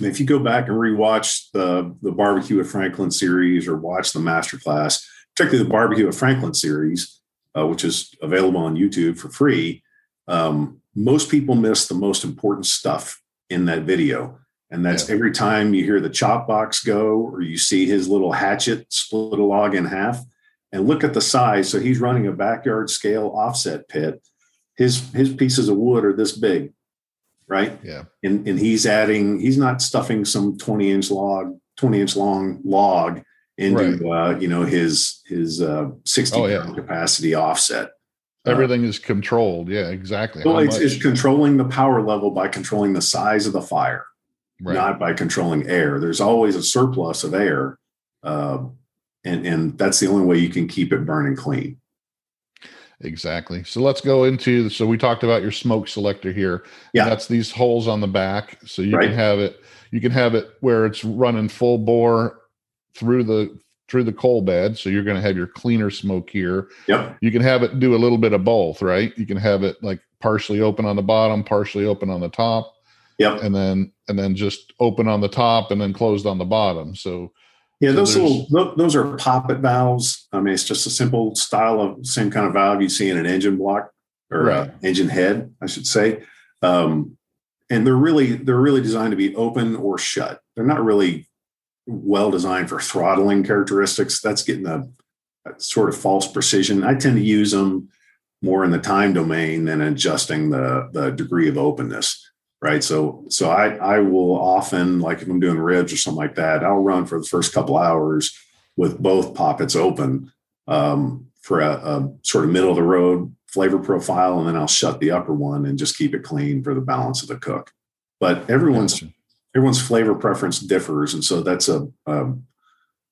if you go back and rewatch the the barbecue at Franklin series or watch the masterclass, particularly the barbecue at Franklin series, uh, which is available on YouTube for free. Um, most people miss the most important stuff in that video, and that's Yeah. every time you hear the chop box go or you see his little hatchet split a log in half. And look at the size. So he's running a backyard scale offset pit his his pieces of wood are this big right yeah and and he's adding he's not stuffing some 20 inch log 20 inch long log into uh you know his his uh 60 Oh, yeah. pound capacity offset Uh, everything is controlled yeah exactly well it's, it's controlling the power level by controlling the size of the fire right. not by controlling air there's always a surplus of air uh, and and that's the only way you can keep it burning clean Exactly. So let's go into so we talked about your smoke selector here. Yeah. And that's these holes on the back. So you Right. can have it you can have it where it's running full bore through the through the coal bed. So you're going to have your cleaner smoke here. yep You can have it do a little bit of both, right? You can have it like partially open on the bottom, partially open on the top, yep and then and then just open on the top and then closed on the bottom. So Yeah, So those little tho- those are poppet valves. I mean, it's just a simple style of same kind of valve you see in an engine block or Right. engine head, I should say. Um, and they're really they're really designed to be open or shut. They're not really well designed for throttling characteristics. That's getting a, a sort of false precision. I tend to use them more in the time domain than adjusting the the degree of openness right so so i i will often like if i'm doing ribs or something like that i'll run for the first couple hours with both poppets open um, for a, a sort of middle of the road flavor profile and then i'll shut the upper one and just keep it clean for the balance of the cook but everyone's Gotcha. Everyone's flavor preference differs and so that's a um,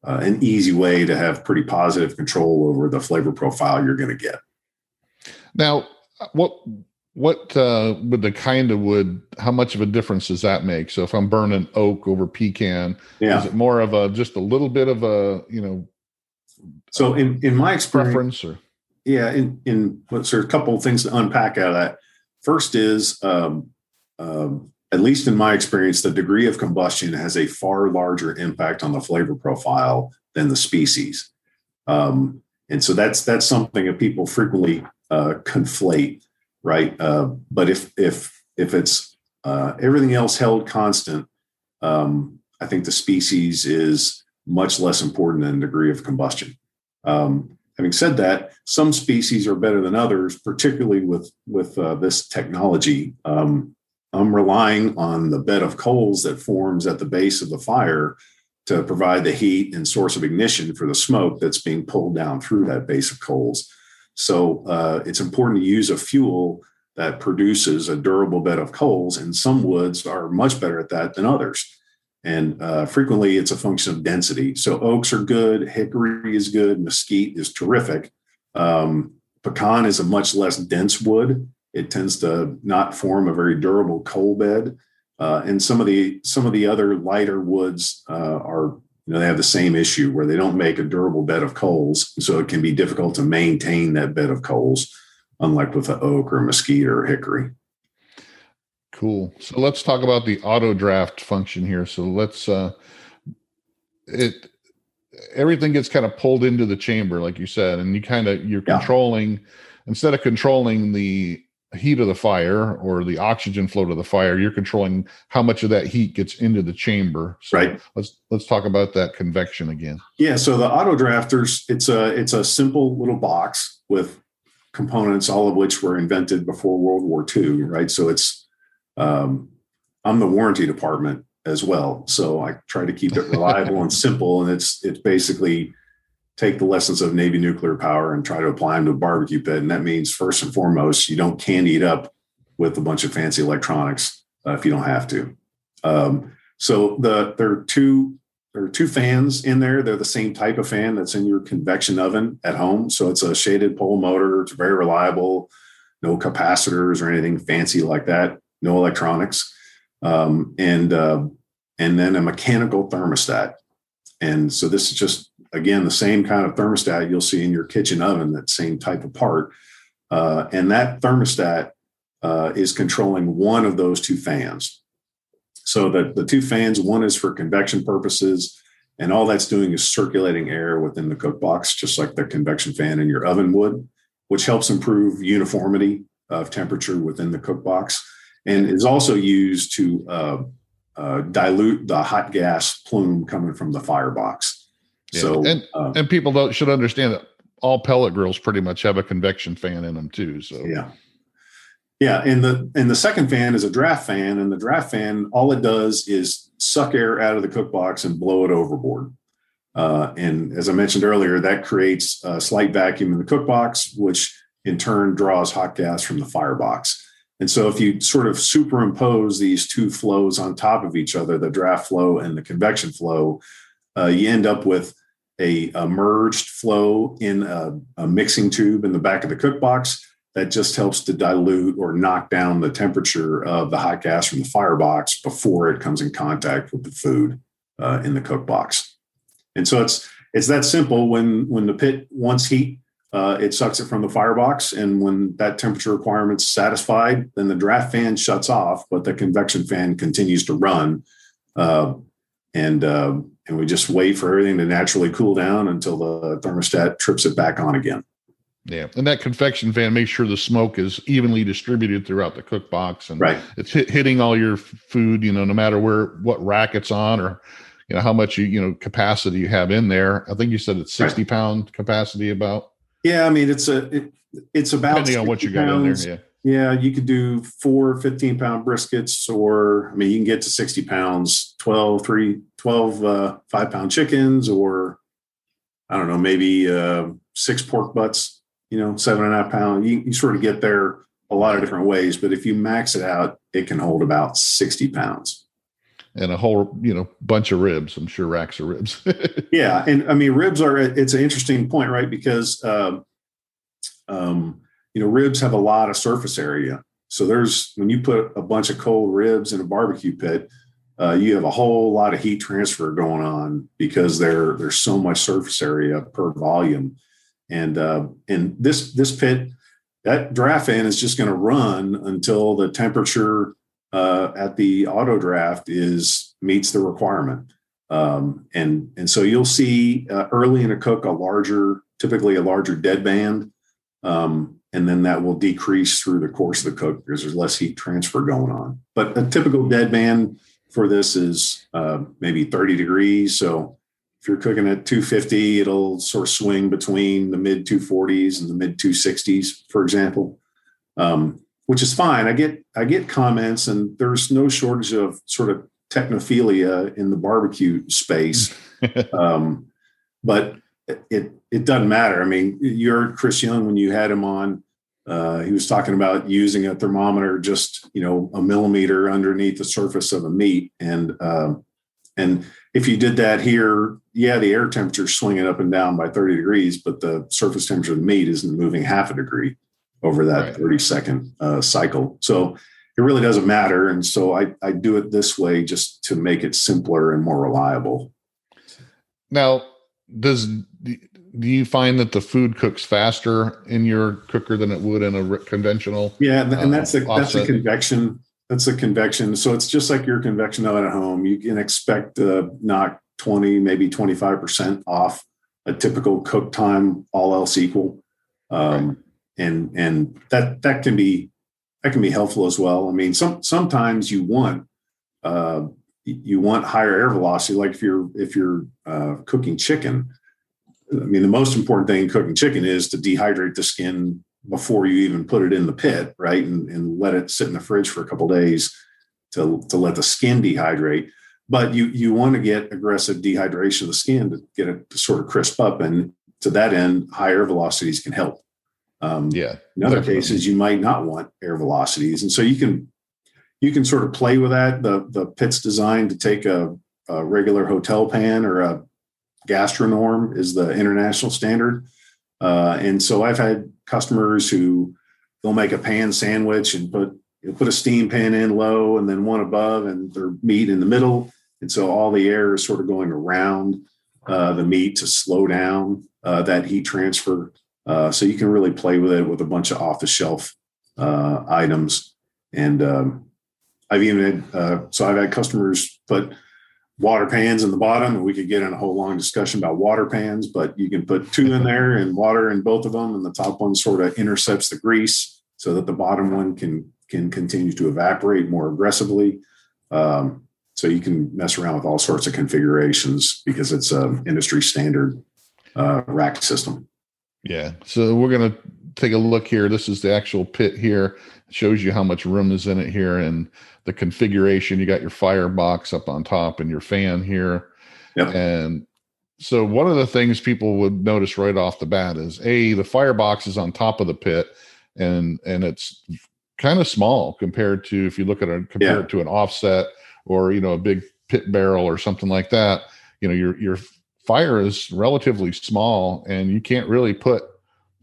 uh, an easy way to have pretty positive control over the flavor profile you're going to get Now, what what uh, would the kind of wood? How much of a difference does that make? So if I'm burning oak over pecan, yeah is it more of a just a little bit of a you know so in in my experience preference or Yeah, in in so a couple of things to unpack out of that. First is, um, um, at least in my experience, the degree of combustion has a far larger impact on the flavor profile than the species, um, and so that's that's something that people frequently uh, conflate, right? Uh, but if if if it's uh, everything else held constant, um, I think the species is much less important than degree of combustion. Um, having said that, some species are better than others, particularly with with uh, this technology. Um, I'm relying on the bed of coals that forms at the base of the fire to provide the heat and source of ignition for the smoke that's being pulled down through that base of coals. So uh, it's important to use a fuel that produces a durable bed of coals, and some woods are much better at that than others. And uh, frequently, it's a function of density. So oaks are good, hickory is good, mesquite is terrific. Um, pecan is a much less dense wood. It tends to not form a very durable coal bed. Uh, and some of the some of the other lighter woods uh, are you know they have the same issue where they don't make a durable bed of coals, so it can be difficult to maintain that bed of coals, unlike with an oak or a mesquite or hickory. cool. So let's talk about the auto draft function here. So let's uh it everything gets kind of pulled into the chamber, like you said, and you kind of you're Yeah. controlling instead of controlling the heat of the fire or the oxygen flow to the fire, you're controlling how much of that heat gets into the chamber. So Right. let's let's talk about that convection again. Yeah, so the auto drafters, it's a it's a simple little box with components, all of which were invented before World War II, right? So it's um, I'm the warranty department as well, so I try to keep it reliable and simple, and it's it's basically take the lessons of Navy nuclear power and try to apply them to a barbecue pit, and that means first and foremost, you don't candy it up with a bunch of fancy electronics uh, if you don't have to. Um, so the there are two there are two fans in there. They're the same type of fan that's in your convection oven at home. So it's a shaded pole motor. It's very reliable. no capacitors or anything fancy like that, no electronics, um, and uh, and then a mechanical thermostat. And so this is just again the same kind of thermostat you'll see in your kitchen oven, that same type of part, uh, and that thermostat uh, is controlling one of those two fans. So the, the two fans, one is for convection purposes, and all that's doing is circulating air within the cook box, just like the convection fan in your oven would, which helps improve uniformity of temperature within the cook box and is also used to uh, uh, dilute the hot gas plume coming from the firebox. Yeah. So and uh, and people don't should understand that all pellet grills pretty much have a convection fan in them too. So yeah. Yeah, and the and the second fan is a draft fan, and the draft fan all it does is suck air out of the cook box and blow it overboard. Uh, and as I mentioned earlier, that creates a slight vacuum in the cook box, which in turn draws hot gas from the firebox. And so, if you sort of superimpose these two flows on top of each other, the draft flow and the convection flow, uh, you end up with a, a merged flow in a, a mixing tube in the back of the cook box that just helps to dilute or knock down the temperature of the hot gas from the firebox before it comes in contact with the food uh, in the cook box. And so it's it's that simple. When when the pit wants heat, uh, it sucks it from the firebox, and when that temperature requirement's satisfied, then the draft fan shuts off, but the convection fan continues to run, uh, and uh, and we just wait for everything to naturally cool down until the thermostat trips it back on again. Yeah, and that convection fan makes sure the smoke is evenly distributed throughout the cook box, and right. it's hit, hitting all your food. You know, no matter where what rack it's on, or you know how much you you know capacity you have in there. I think you said it's sixty right. pound capacity about. Yeah, I mean it's a it, it's about depending on what you got in there. Yeah. Yeah, you could do four 15 pound briskets, or I mean, you can get to 60 pounds, 12, three, 12 uh, five pound chickens, or I don't know, maybe uh, six pork butts you know, seven and a half pound. You, you sort of get there a lot of different ways, but if you max it out, it can hold about 60 pounds. And a whole, you know, bunch of ribs. I'm sure racks of ribs. yeah. And I mean, ribs are, it's an interesting point, right? Because, uh, um, you know, ribs have a lot of surface area. So there's, when you put a bunch of cold ribs in a barbecue pit, uh, you have a whole lot of heat transfer going on because there, there's so much surface area per volume and uh, and this this pit, that draft fan is just going to run until the temperature uh, at the auto draft is meets the requirement. Um, and and so you'll see uh, early in a cook a larger, typically a larger dead band, um, and then that will decrease through the course of the cook because there's less heat transfer going on. But a typical dead band for this is uh, maybe 30 degrees. So if you're cooking at 250, it'll sort of swing between the mid 240s and the mid 260s, for example, um, which is fine. I get I get comments, and there's no shortage of sort of technophilia in the barbecue space, um, but it it doesn't matter. I mean, you heard Chris Young when you had him on. Uh, he was talking about using a thermometer just you know a millimeter underneath the surface of a meat, and uh, and if you did that here, yeah, the air temperature is swinging up and down by 30 degrees, but the surface temperature of the meat isn't moving half a degree over that right. 30 second uh, cycle. So it really doesn't matter. And so I, I do it this way just to make it simpler and more reliable. Now, does do you find that the food cooks faster in your cooker than it would in a conventional? Yeah, and that's a uh, that's the convection that's a convection. So it's just like your convection oven at home. You can expect to knock 20, maybe 25% off a typical cook time, all else equal. Um, right. and and that that can be that can be helpful as well. I mean, some sometimes you want uh, you want higher air velocity, like if you're if you're uh, cooking chicken. I mean, the most important thing in cooking chicken is to dehydrate the skin before you even put it in the pit, right? And, and let it sit in the fridge for a couple days to, to let the skin dehydrate. But you you want to get aggressive dehydration of the skin to get it to sort of crisp up. And to that end, higher velocities can help. Um, yeah. In other definitely. cases, you might not want air velocities, and so you can you can sort of play with that. The the pit's designed to take a, a regular hotel pan or a gastronorm is the international standard. Uh, and so I've had customers who they'll make a pan sandwich and put put a steam pan in low and then one above and their meat in the middle. And so all the air is sort of going around uh, the meat to slow down uh, that heat transfer. Uh, so you can really play with it with a bunch of off the shelf uh, items. And um, I've even had, uh, so I've had customers put water pans in the bottom and we could get in a whole long discussion about water pans, but you can put two in there and water in both of them. And the top one sort of intercepts the grease so that the bottom one can can continue to evaporate more aggressively. Um, so you can mess around with all sorts of configurations because it's an industry standard uh, rack system. Yeah. So we're going to take a look here. This is the actual pit here. It shows you how much room is in it here and the configuration. You got your firebox up on top and your fan here. Yep. And so one of the things people would notice right off the bat is a the firebox is on top of the pit and and it's kind of small compared to if you look at a compared Yeah. to an offset or you know a big pit barrel or something like that you know your your fire is relatively small and you can't really put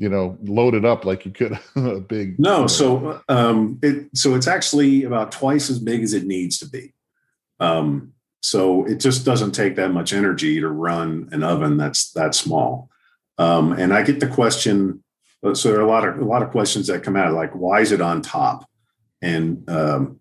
you know load it up like you could a big No, so um, it so it's actually about twice as big as it needs to be. Um, so it just doesn't take that much energy to run an oven that's that small. Um, and I get the question. uh, So there are a lot of a lot of questions that come out like, why is it on top? And um,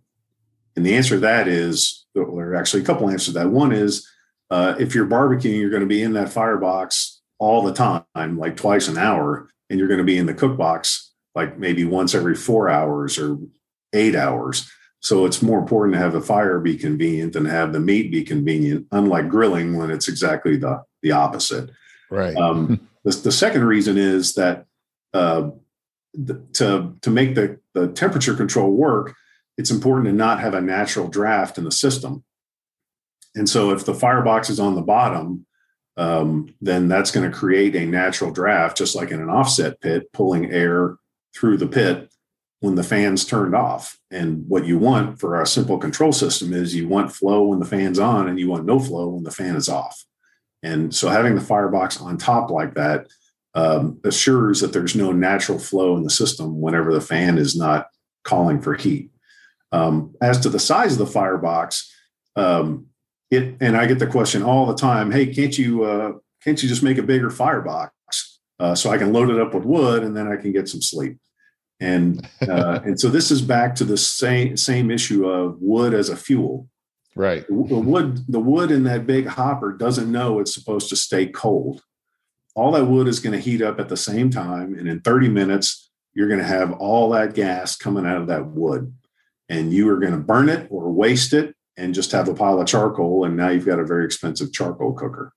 and the answer to that is there are actually a couple answers to that. One is uh, if you're barbecuing, you're going to be in that firebox all the time, like twice an hour, and you're going to be in the cook box like maybe once every four hours or eight hours. So it's more important to have the fire be convenient than have the meat be convenient, unlike grilling when it's exactly the, the opposite. right Um, the, the second reason is that uh, the, to, to make the, the temperature control work, it's important to not have a natural draft in the system. And so if the firebox is on the bottom, um, then that's going to create a natural draft, just like in an offset pit, pulling air through the pit when the fan's turned off. And what you want for a simple control system is you want flow when the fan's on and you want no flow when the fan is off. And so having the firebox on top like that um, assures that there's no natural flow in the system whenever the fan is not calling for heat. Um, as to the size of the firebox, um, it and I get the question all the time, "Hey, can't you uh, can't you just make a bigger firebox uh, so I can load it up with wood and then I can get some sleep?" And uh, and so this is back to the same same issue of wood as a fuel. Right. The wood the wood in that big hopper doesn't know it's supposed to stay cold. All that wood is going to heat up at the same time and in 30 minutes you're going to have all that gas coming out of that wood. And you are going to burn it or waste it and just have a pile of charcoal and now you've got a very expensive charcoal cooker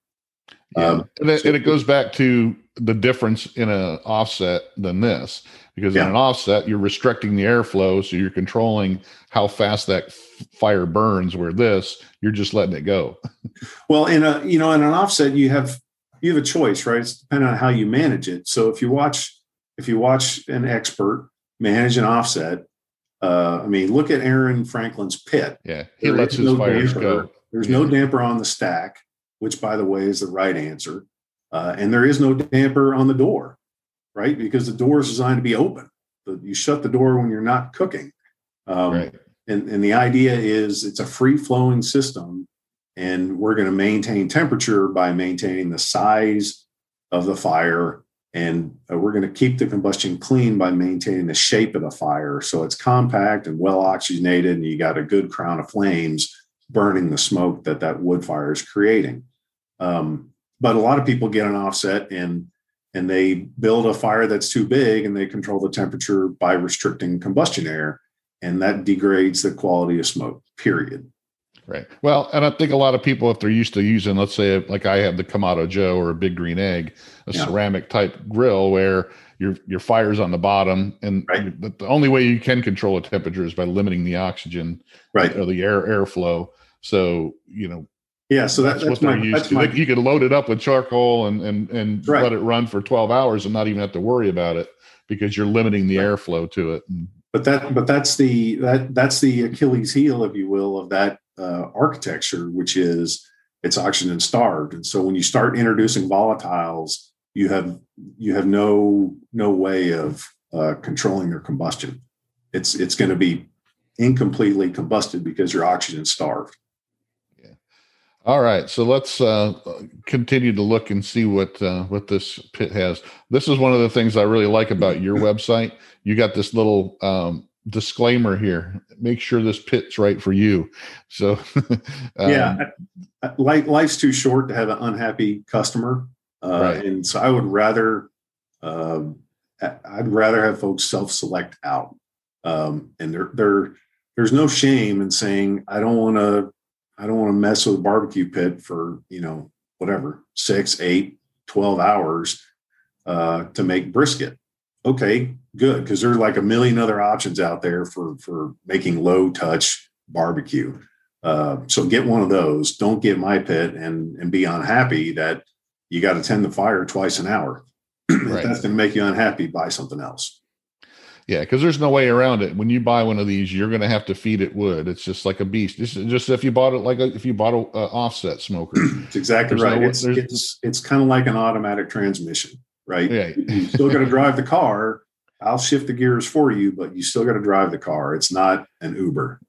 Yeah. Um, and, it, so- and it goes back to the difference in an offset than this because Yeah. in an offset you're restricting the airflow so you're controlling how fast that f- fire burns where this you're just letting it go Well, in a you know, in an offset, you have you have a choice, right? It's depending on how you manage it. So if you watch if you watch an expert manage an offset, uh, I mean, look at Aaron Franklin's pit. yeah he There lets his no fires damper. go There's no damper on the stack, which, by the way, is the right answer. Uh, and there is no damper on the door, right? Because the door is designed to be open. You shut the door when you're not cooking. Um, right and, and the idea is it's a free flowing system and we're going to maintain temperature by maintaining the size of the fire and uh, we're going to keep the combustion clean by maintaining the shape of the fire. So it's compact and well oxygenated and you got a good crown of flames burning the smoke that that wood fire is creating. Um, but a lot of people get an offset and and they build a fire that's too big and they control the temperature by restricting combustion air and that degrades the quality of smoke period Right. Well, and I think a lot of people, if they're used to using, let's say, like I have the Kamado Joe or a Big Green Egg, a Yeah. ceramic type grill where your your fire's on the bottom, and Right. the, the only way you can control the temperature is by limiting the oxygen right or the air airflow. So you know yeah so that, that's, that's, what my, they're used to. my Like, you could load it up with charcoal and and and Right. let it run for twelve hours and not even have to worry about it because you're limiting the Right. airflow to it. And, but that but that's the that that's the achilles heel if you will of that uh, architecture which is it's oxygen starved and so when you start introducing volatiles you have you have no no way of uh, controlling their combustion. It's it's going to be incompletely combusted because you're oxygen starved. All right, so let's uh, continue to look and see what uh, what this pit has. This is one of the things I really like about your website. You got this little um, disclaimer here. Make sure this pit's right for you. So, um, yeah, life, life's too short to have an unhappy customer, uh, right. and so I would rather um, I'd rather have folks self-select out, um, and there there there's no shame in saying I don't want to I don't want to mess with a barbecue pit for, you know, whatever, six, eight, 12 hours uh, to make brisket. Okay, good. Because there's like a million other options out there for, for making low touch barbecue. Uh, so get one of those. Don't get my pit and, and be unhappy that you got to tend the fire twice an hour. Right. that's going to make you unhappy, buy something else. Yeah, because there's no way around it. When you buy one of these, you're going to have to feed it wood. It's just like a beast. This is just if you bought it like a, if you bought an uh, offset smoker. It's exactly there's right. No, it's, it's it's kind of like an automatic transmission, right? Yeah. you still got to drive the car. I'll shift the gears for you, but you still got to drive the car. It's not an Uber.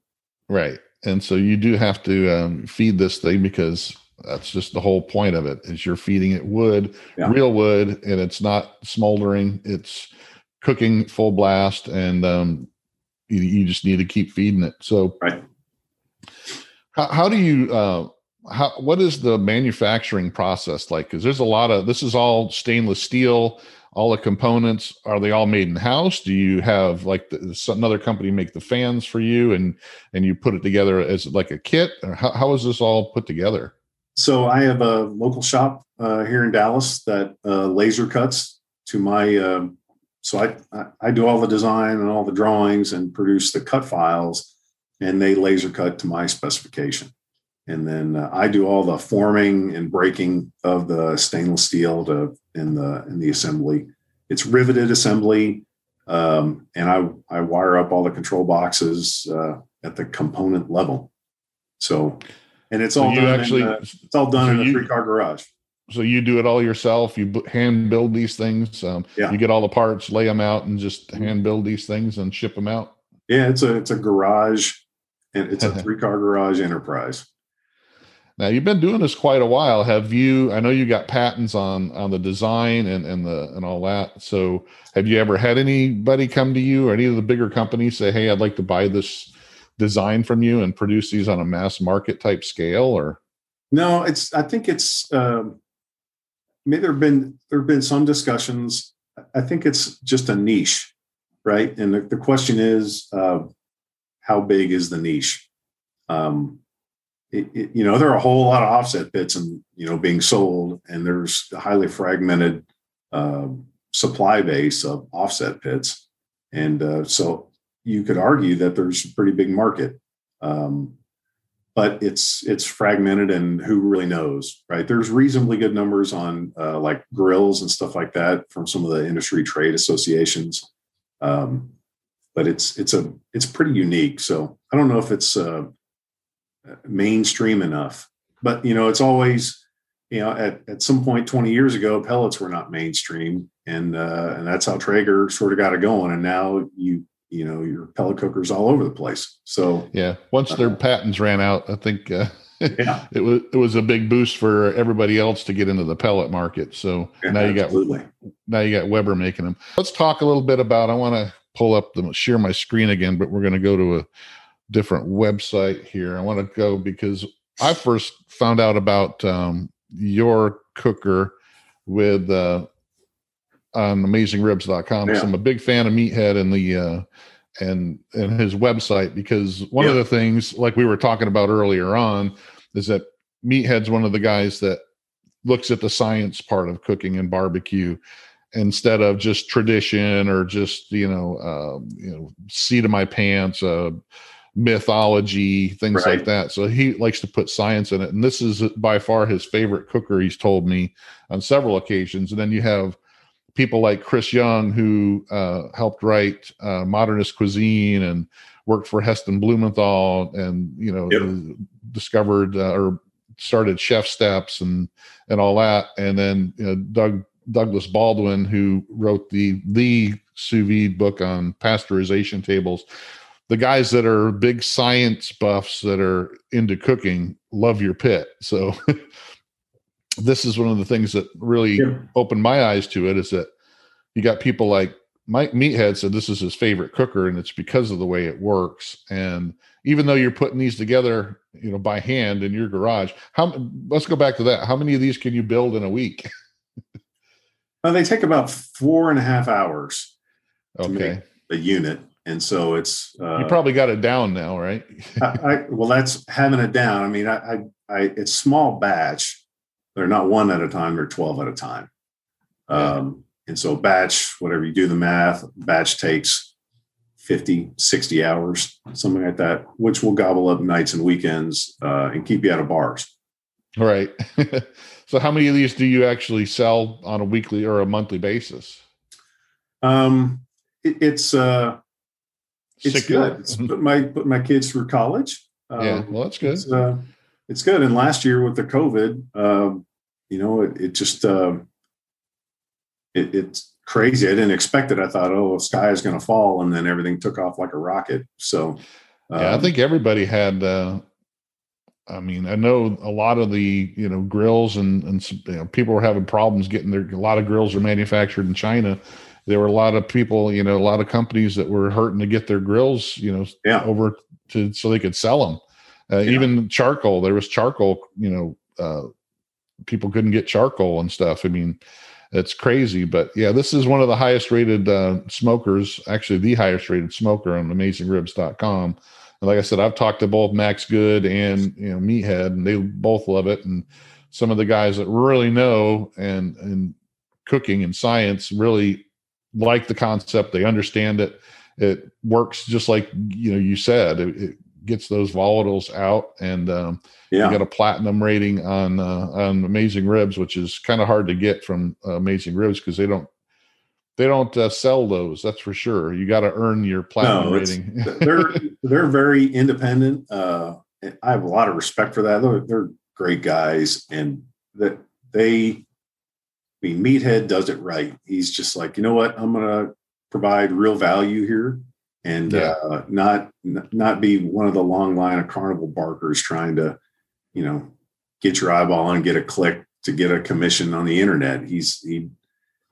Right. And so you do have to um, feed this thing because that's just the whole point of it is you're feeding it wood, yeah. real wood, and it's not smoldering. It's cooking full blast, and um, you, you, just need to keep feeding it. So, right. How, how do you? Uh, how what is the manufacturing process like? Because there's a lot of this is all stainless steel. All the components are they all made in house? Do you have like the, another company make the fans for you, and and you put it together as like a kit? Or how, how is this all put together? So I have a local shop uh, here in Dallas that uh, laser cuts to my uh, so I, I do all the design and all the drawings and produce the cut files, and they laser cut to my specification. And then uh, I do all the forming and breaking of the stainless steel to in the in the assembly. It's riveted assembly, um, and I I wire up all the control boxes uh, at the component level. So, and it's all done actually in, it's all done so in a three car garage so you do it all yourself. You hand build these things um, yeah. you get all the parts lay them out and just hand build these things and ship them out? Yeah it's a it's a garage and it's a three car garage enterprise. Now you've been doing this quite a while. Have you i know you got patents on on the design and and the and all that. So have you ever had anybody come to you or any of the bigger companies say hey i'd like to buy this design from you and produce these on a mass market type scale or? No it's i think it's um, maybe there have been there have been some discussions. I think it's just a niche, right? And the, the question is, uh, how big is the niche? Um, it, it, you know, there are a whole lot of offset pits and you know being sold, and there's a highly fragmented uh, supply base of offset pits, and uh, so you could argue that there's a pretty big market. Um, but it's it's fragmented and who really knows right? There's reasonably good numbers on uh, like grills and stuff like that from some of the industry trade associations. Um, but it's it's a it's pretty unique. So i don't know if it's uh, mainstream enough but you know it's always you know at, at some point 20 years ago pellets were not mainstream and uh, and that's how traeger sort of got it going. And now you you know your pellet cookers all over the place. So yeah, once their uh, patents ran out, I think uh, yeah. it was it was a big boost for everybody else to get into the pellet market. So yeah, now you absolutely. got now you got Weber making them. Let's talk a little bit about. I want to pull up the share my screen again, but we're going to go to a different website here. I want to go because I first found out about um, your cooker with uh, on amazingribs.com. Yeah. So I'm a big fan of Meathead and the uh, and and his website because one yeah. of the things, like we were talking about earlier on, is that Meathead's one of the guys that looks at the science part of cooking and barbecue instead of just tradition or just you know uh, you know seat of my pants uh, mythology things right. like that so he likes to put science in it and this is by far his favorite cooker he's told me on several occasions and then you have people like Chris Young, who uh, helped write uh, Modernist Cuisine and worked for Heston Blumenthal, and you know yep. discovered uh, or started ChefSteps and and all that, and then you know, Doug Douglas Baldwin, who wrote the the sous vide book on pasteurization tables. The guys that are big science buffs that are into cooking love your pit. So this is one of the things that really Yeah. opened my eyes to it is that you got people like Mike Meathead said this is his favorite cooker and it's because of the way it works. And even though you're putting these together, you know, by hand in your garage, how let's go back to that. How many of these can you build in a week? Uh, they take about four and a half hours Okay. a unit, and so it's uh, you probably got it down now, right? I, I, well, that's having it down. I mean, I, I, I, it's small batch. They're not one at a time; they're twelve at a time. Um, and so, batch, whatever you do the math, batch takes 50, 60 hours, something like that, which will gobble up nights and weekends uh, and keep you out of bars. Right. so how many of these do you actually sell on a weekly or a monthly basis? Um, it, it's uh, it's Sick good. It's put my put my kids through college. yeah, Um, well, that's good. It's, uh, it's good. And last year with the COVID, um, you know, it, it just um it, it's crazy. I didn't expect it. I thought, oh, the sky is going to fall, and then everything took off like a rocket. So, yeah, I um, think everybody had. Uh, I mean, I know a lot of the you know grills and and some, you know, people were having problems getting their. A lot of grills are manufactured in China. There were a lot of people, you know, a lot of companies that were hurting to get their grills, you know, Yeah. over to so they could sell them. Uh, Yeah. Even charcoal, there was charcoal, you know, uh, people couldn't get charcoal and stuff. I mean, it's crazy, but yeah, this is one of the highest rated uh, smokers, actually the highest rated smoker on AmazingRibs.com. And like I said, I've talked to both Max Good and you know Meathead, and they both love it. And some of the guys that really know and and cooking and science really like the concept. They understand it. It works just like you know you said. It, it gets those volatiles out, and um, yeah, you got a platinum rating on uh, on Amazing Ribs, which is kind of hard to get from uh, Amazing Ribs because they don't they don't uh, sell those. That's for sure. You got to earn your platinum No, rating. they're they're very independent. Uh, I have a lot of respect for that. They're, they're great guys, and that they. I mean, Meathead does it right. He's just like, you know what? I'm going to provide real value here, and Yeah. uh, not not be one of the long line of carnival barkers trying to, you know, get your eyeball and get a click to get a commission on the internet. He's he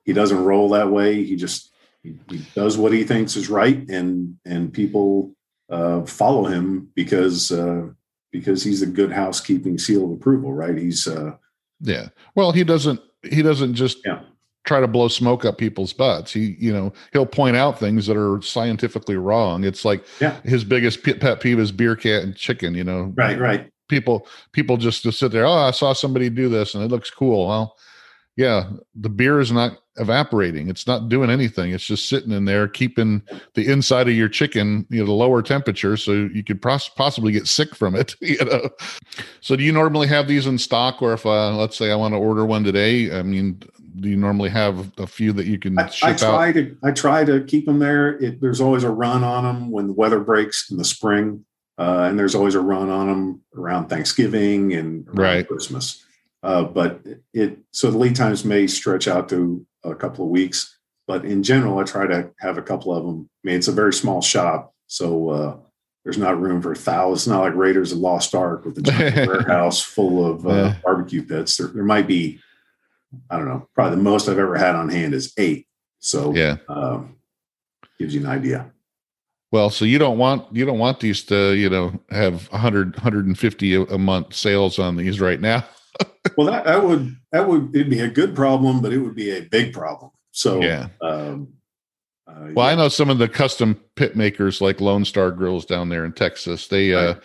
he doesn't roll that way. He just he, he does what he thinks is right, and and people uh, follow him because uh, because he's a good housekeeping seal of approval, right? He's uh, Yeah. Well, he doesn't he doesn't just Yeah. Try to blow smoke up people's butts. He, you know, he'll point out things that are scientifically wrong. It's like Yeah. his biggest pet peeve is beer cat and chicken, you know. right, right. People people just to sit there, "Oh, I saw somebody do this and it looks cool." Well, yeah, the beer is not evaporating. It's not doing anything. It's just sitting in there keeping the inside of your chicken, you know, the lower temperature so you could pos- possibly get sick from it, you know. So do you normally have these in stock or if uh, let's say I want to order one today, I mean, do you normally have a few that you can I, I ship out? try to I try to keep them there. It, there's always a run on them when the weather breaks in the spring, uh, and there's always a run on them around Thanksgiving and around Right. Christmas. Uh, but it so the lead times may stretch out to a couple of weeks. But in general, I try to have a couple of them. I mean, it's a very small shop, so uh, there's not room for thousands. It's not like Raiders of Lost Ark with a giant warehouse full of uh, Yeah. barbecue pits. There, there might be, I don't know, probably the most I've ever had on hand is eight. So Yeah. um, gives you an idea. Well, so you don't want you don't want these to, you know, have 100 150 a, a month sales on these right now. Well, that, that would that would it'd be a good problem, but it would be a big problem. So Yeah. Um, uh, Well, I know some of the custom pit makers like Lone Star Grills down there in Texas. They uh Right.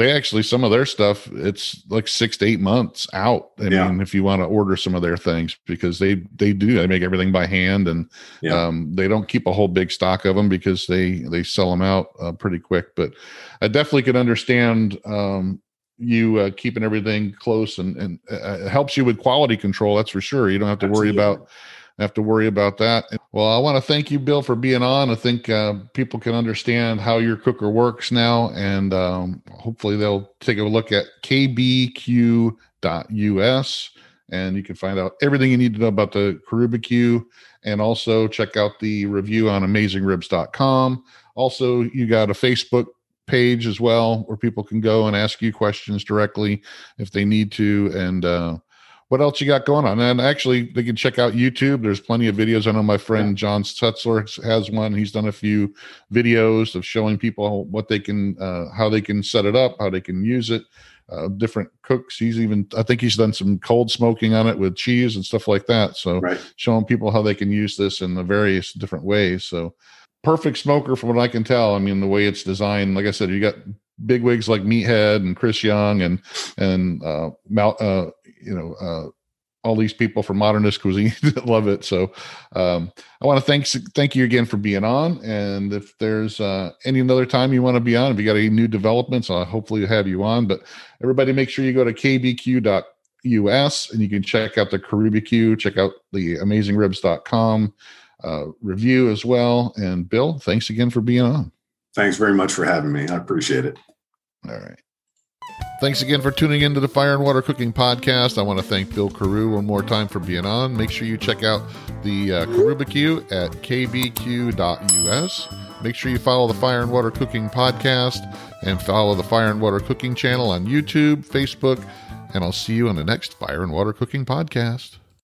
They actually some of their stuff it's like 6 to 8 months out. I Yeah. mean, if you want to order some of their things because they they do they make everything by hand and Yeah. um they don't keep a whole big stock of them because they they sell them out uh, pretty quick, but I definitely could understand um you uh, keeping everything close and and uh, it helps you with quality control that's for sure you don't have to worry about have to worry about that. Well, I want to thank you, Bill, for being on. I think uh, people can understand how your cooker works now, and um, hopefully they'll take a look at kbq.us and you can find out everything you need to know about the Karubecue and also check out the review on amazingribs.com. Also, you got a Facebook page as well where people can go and ask you questions directly if they need to. And uh, what else you got going on? And actually, they can check out YouTube. There's plenty of videos. I know my friend John Setzler has one. He's done a few videos of showing people what they can, uh, how they can set it up, how they can use it. Uh, different cooks. He's even, I think he's done some cold smoking on it with cheese and stuff like that. So Right. showing people how they can use this in the various different ways. So perfect smoker from what I can tell. I mean, the way it's designed, like I said, you got big wigs like Meathead and Chris Young and and uh, Mal, uh you know uh, all these people from Modernist Cuisine that love it. So um, I want to thank thank you again for being on. And if there's uh, any other time you want to be on, if you got any new developments, I'll hopefully have you on. But everybody, make sure you go to kbq.us and you can check out the Karubecue check out the amazingribs.com uh, review as well. And Bill, thanks again for being on. Thanks very much for having me. I appreciate it. All right. Thanks again for tuning into the Fire and Water Cooking Podcast. I want to thank Bill Karau one more time for being on. Make sure you check out the uh, at kbq.us. Make sure you follow the Fire and Water Cooking Podcast and follow the Fire and Water Cooking channel on YouTube, Facebook, and I'll see you on the next Fire and Water Cooking Podcast.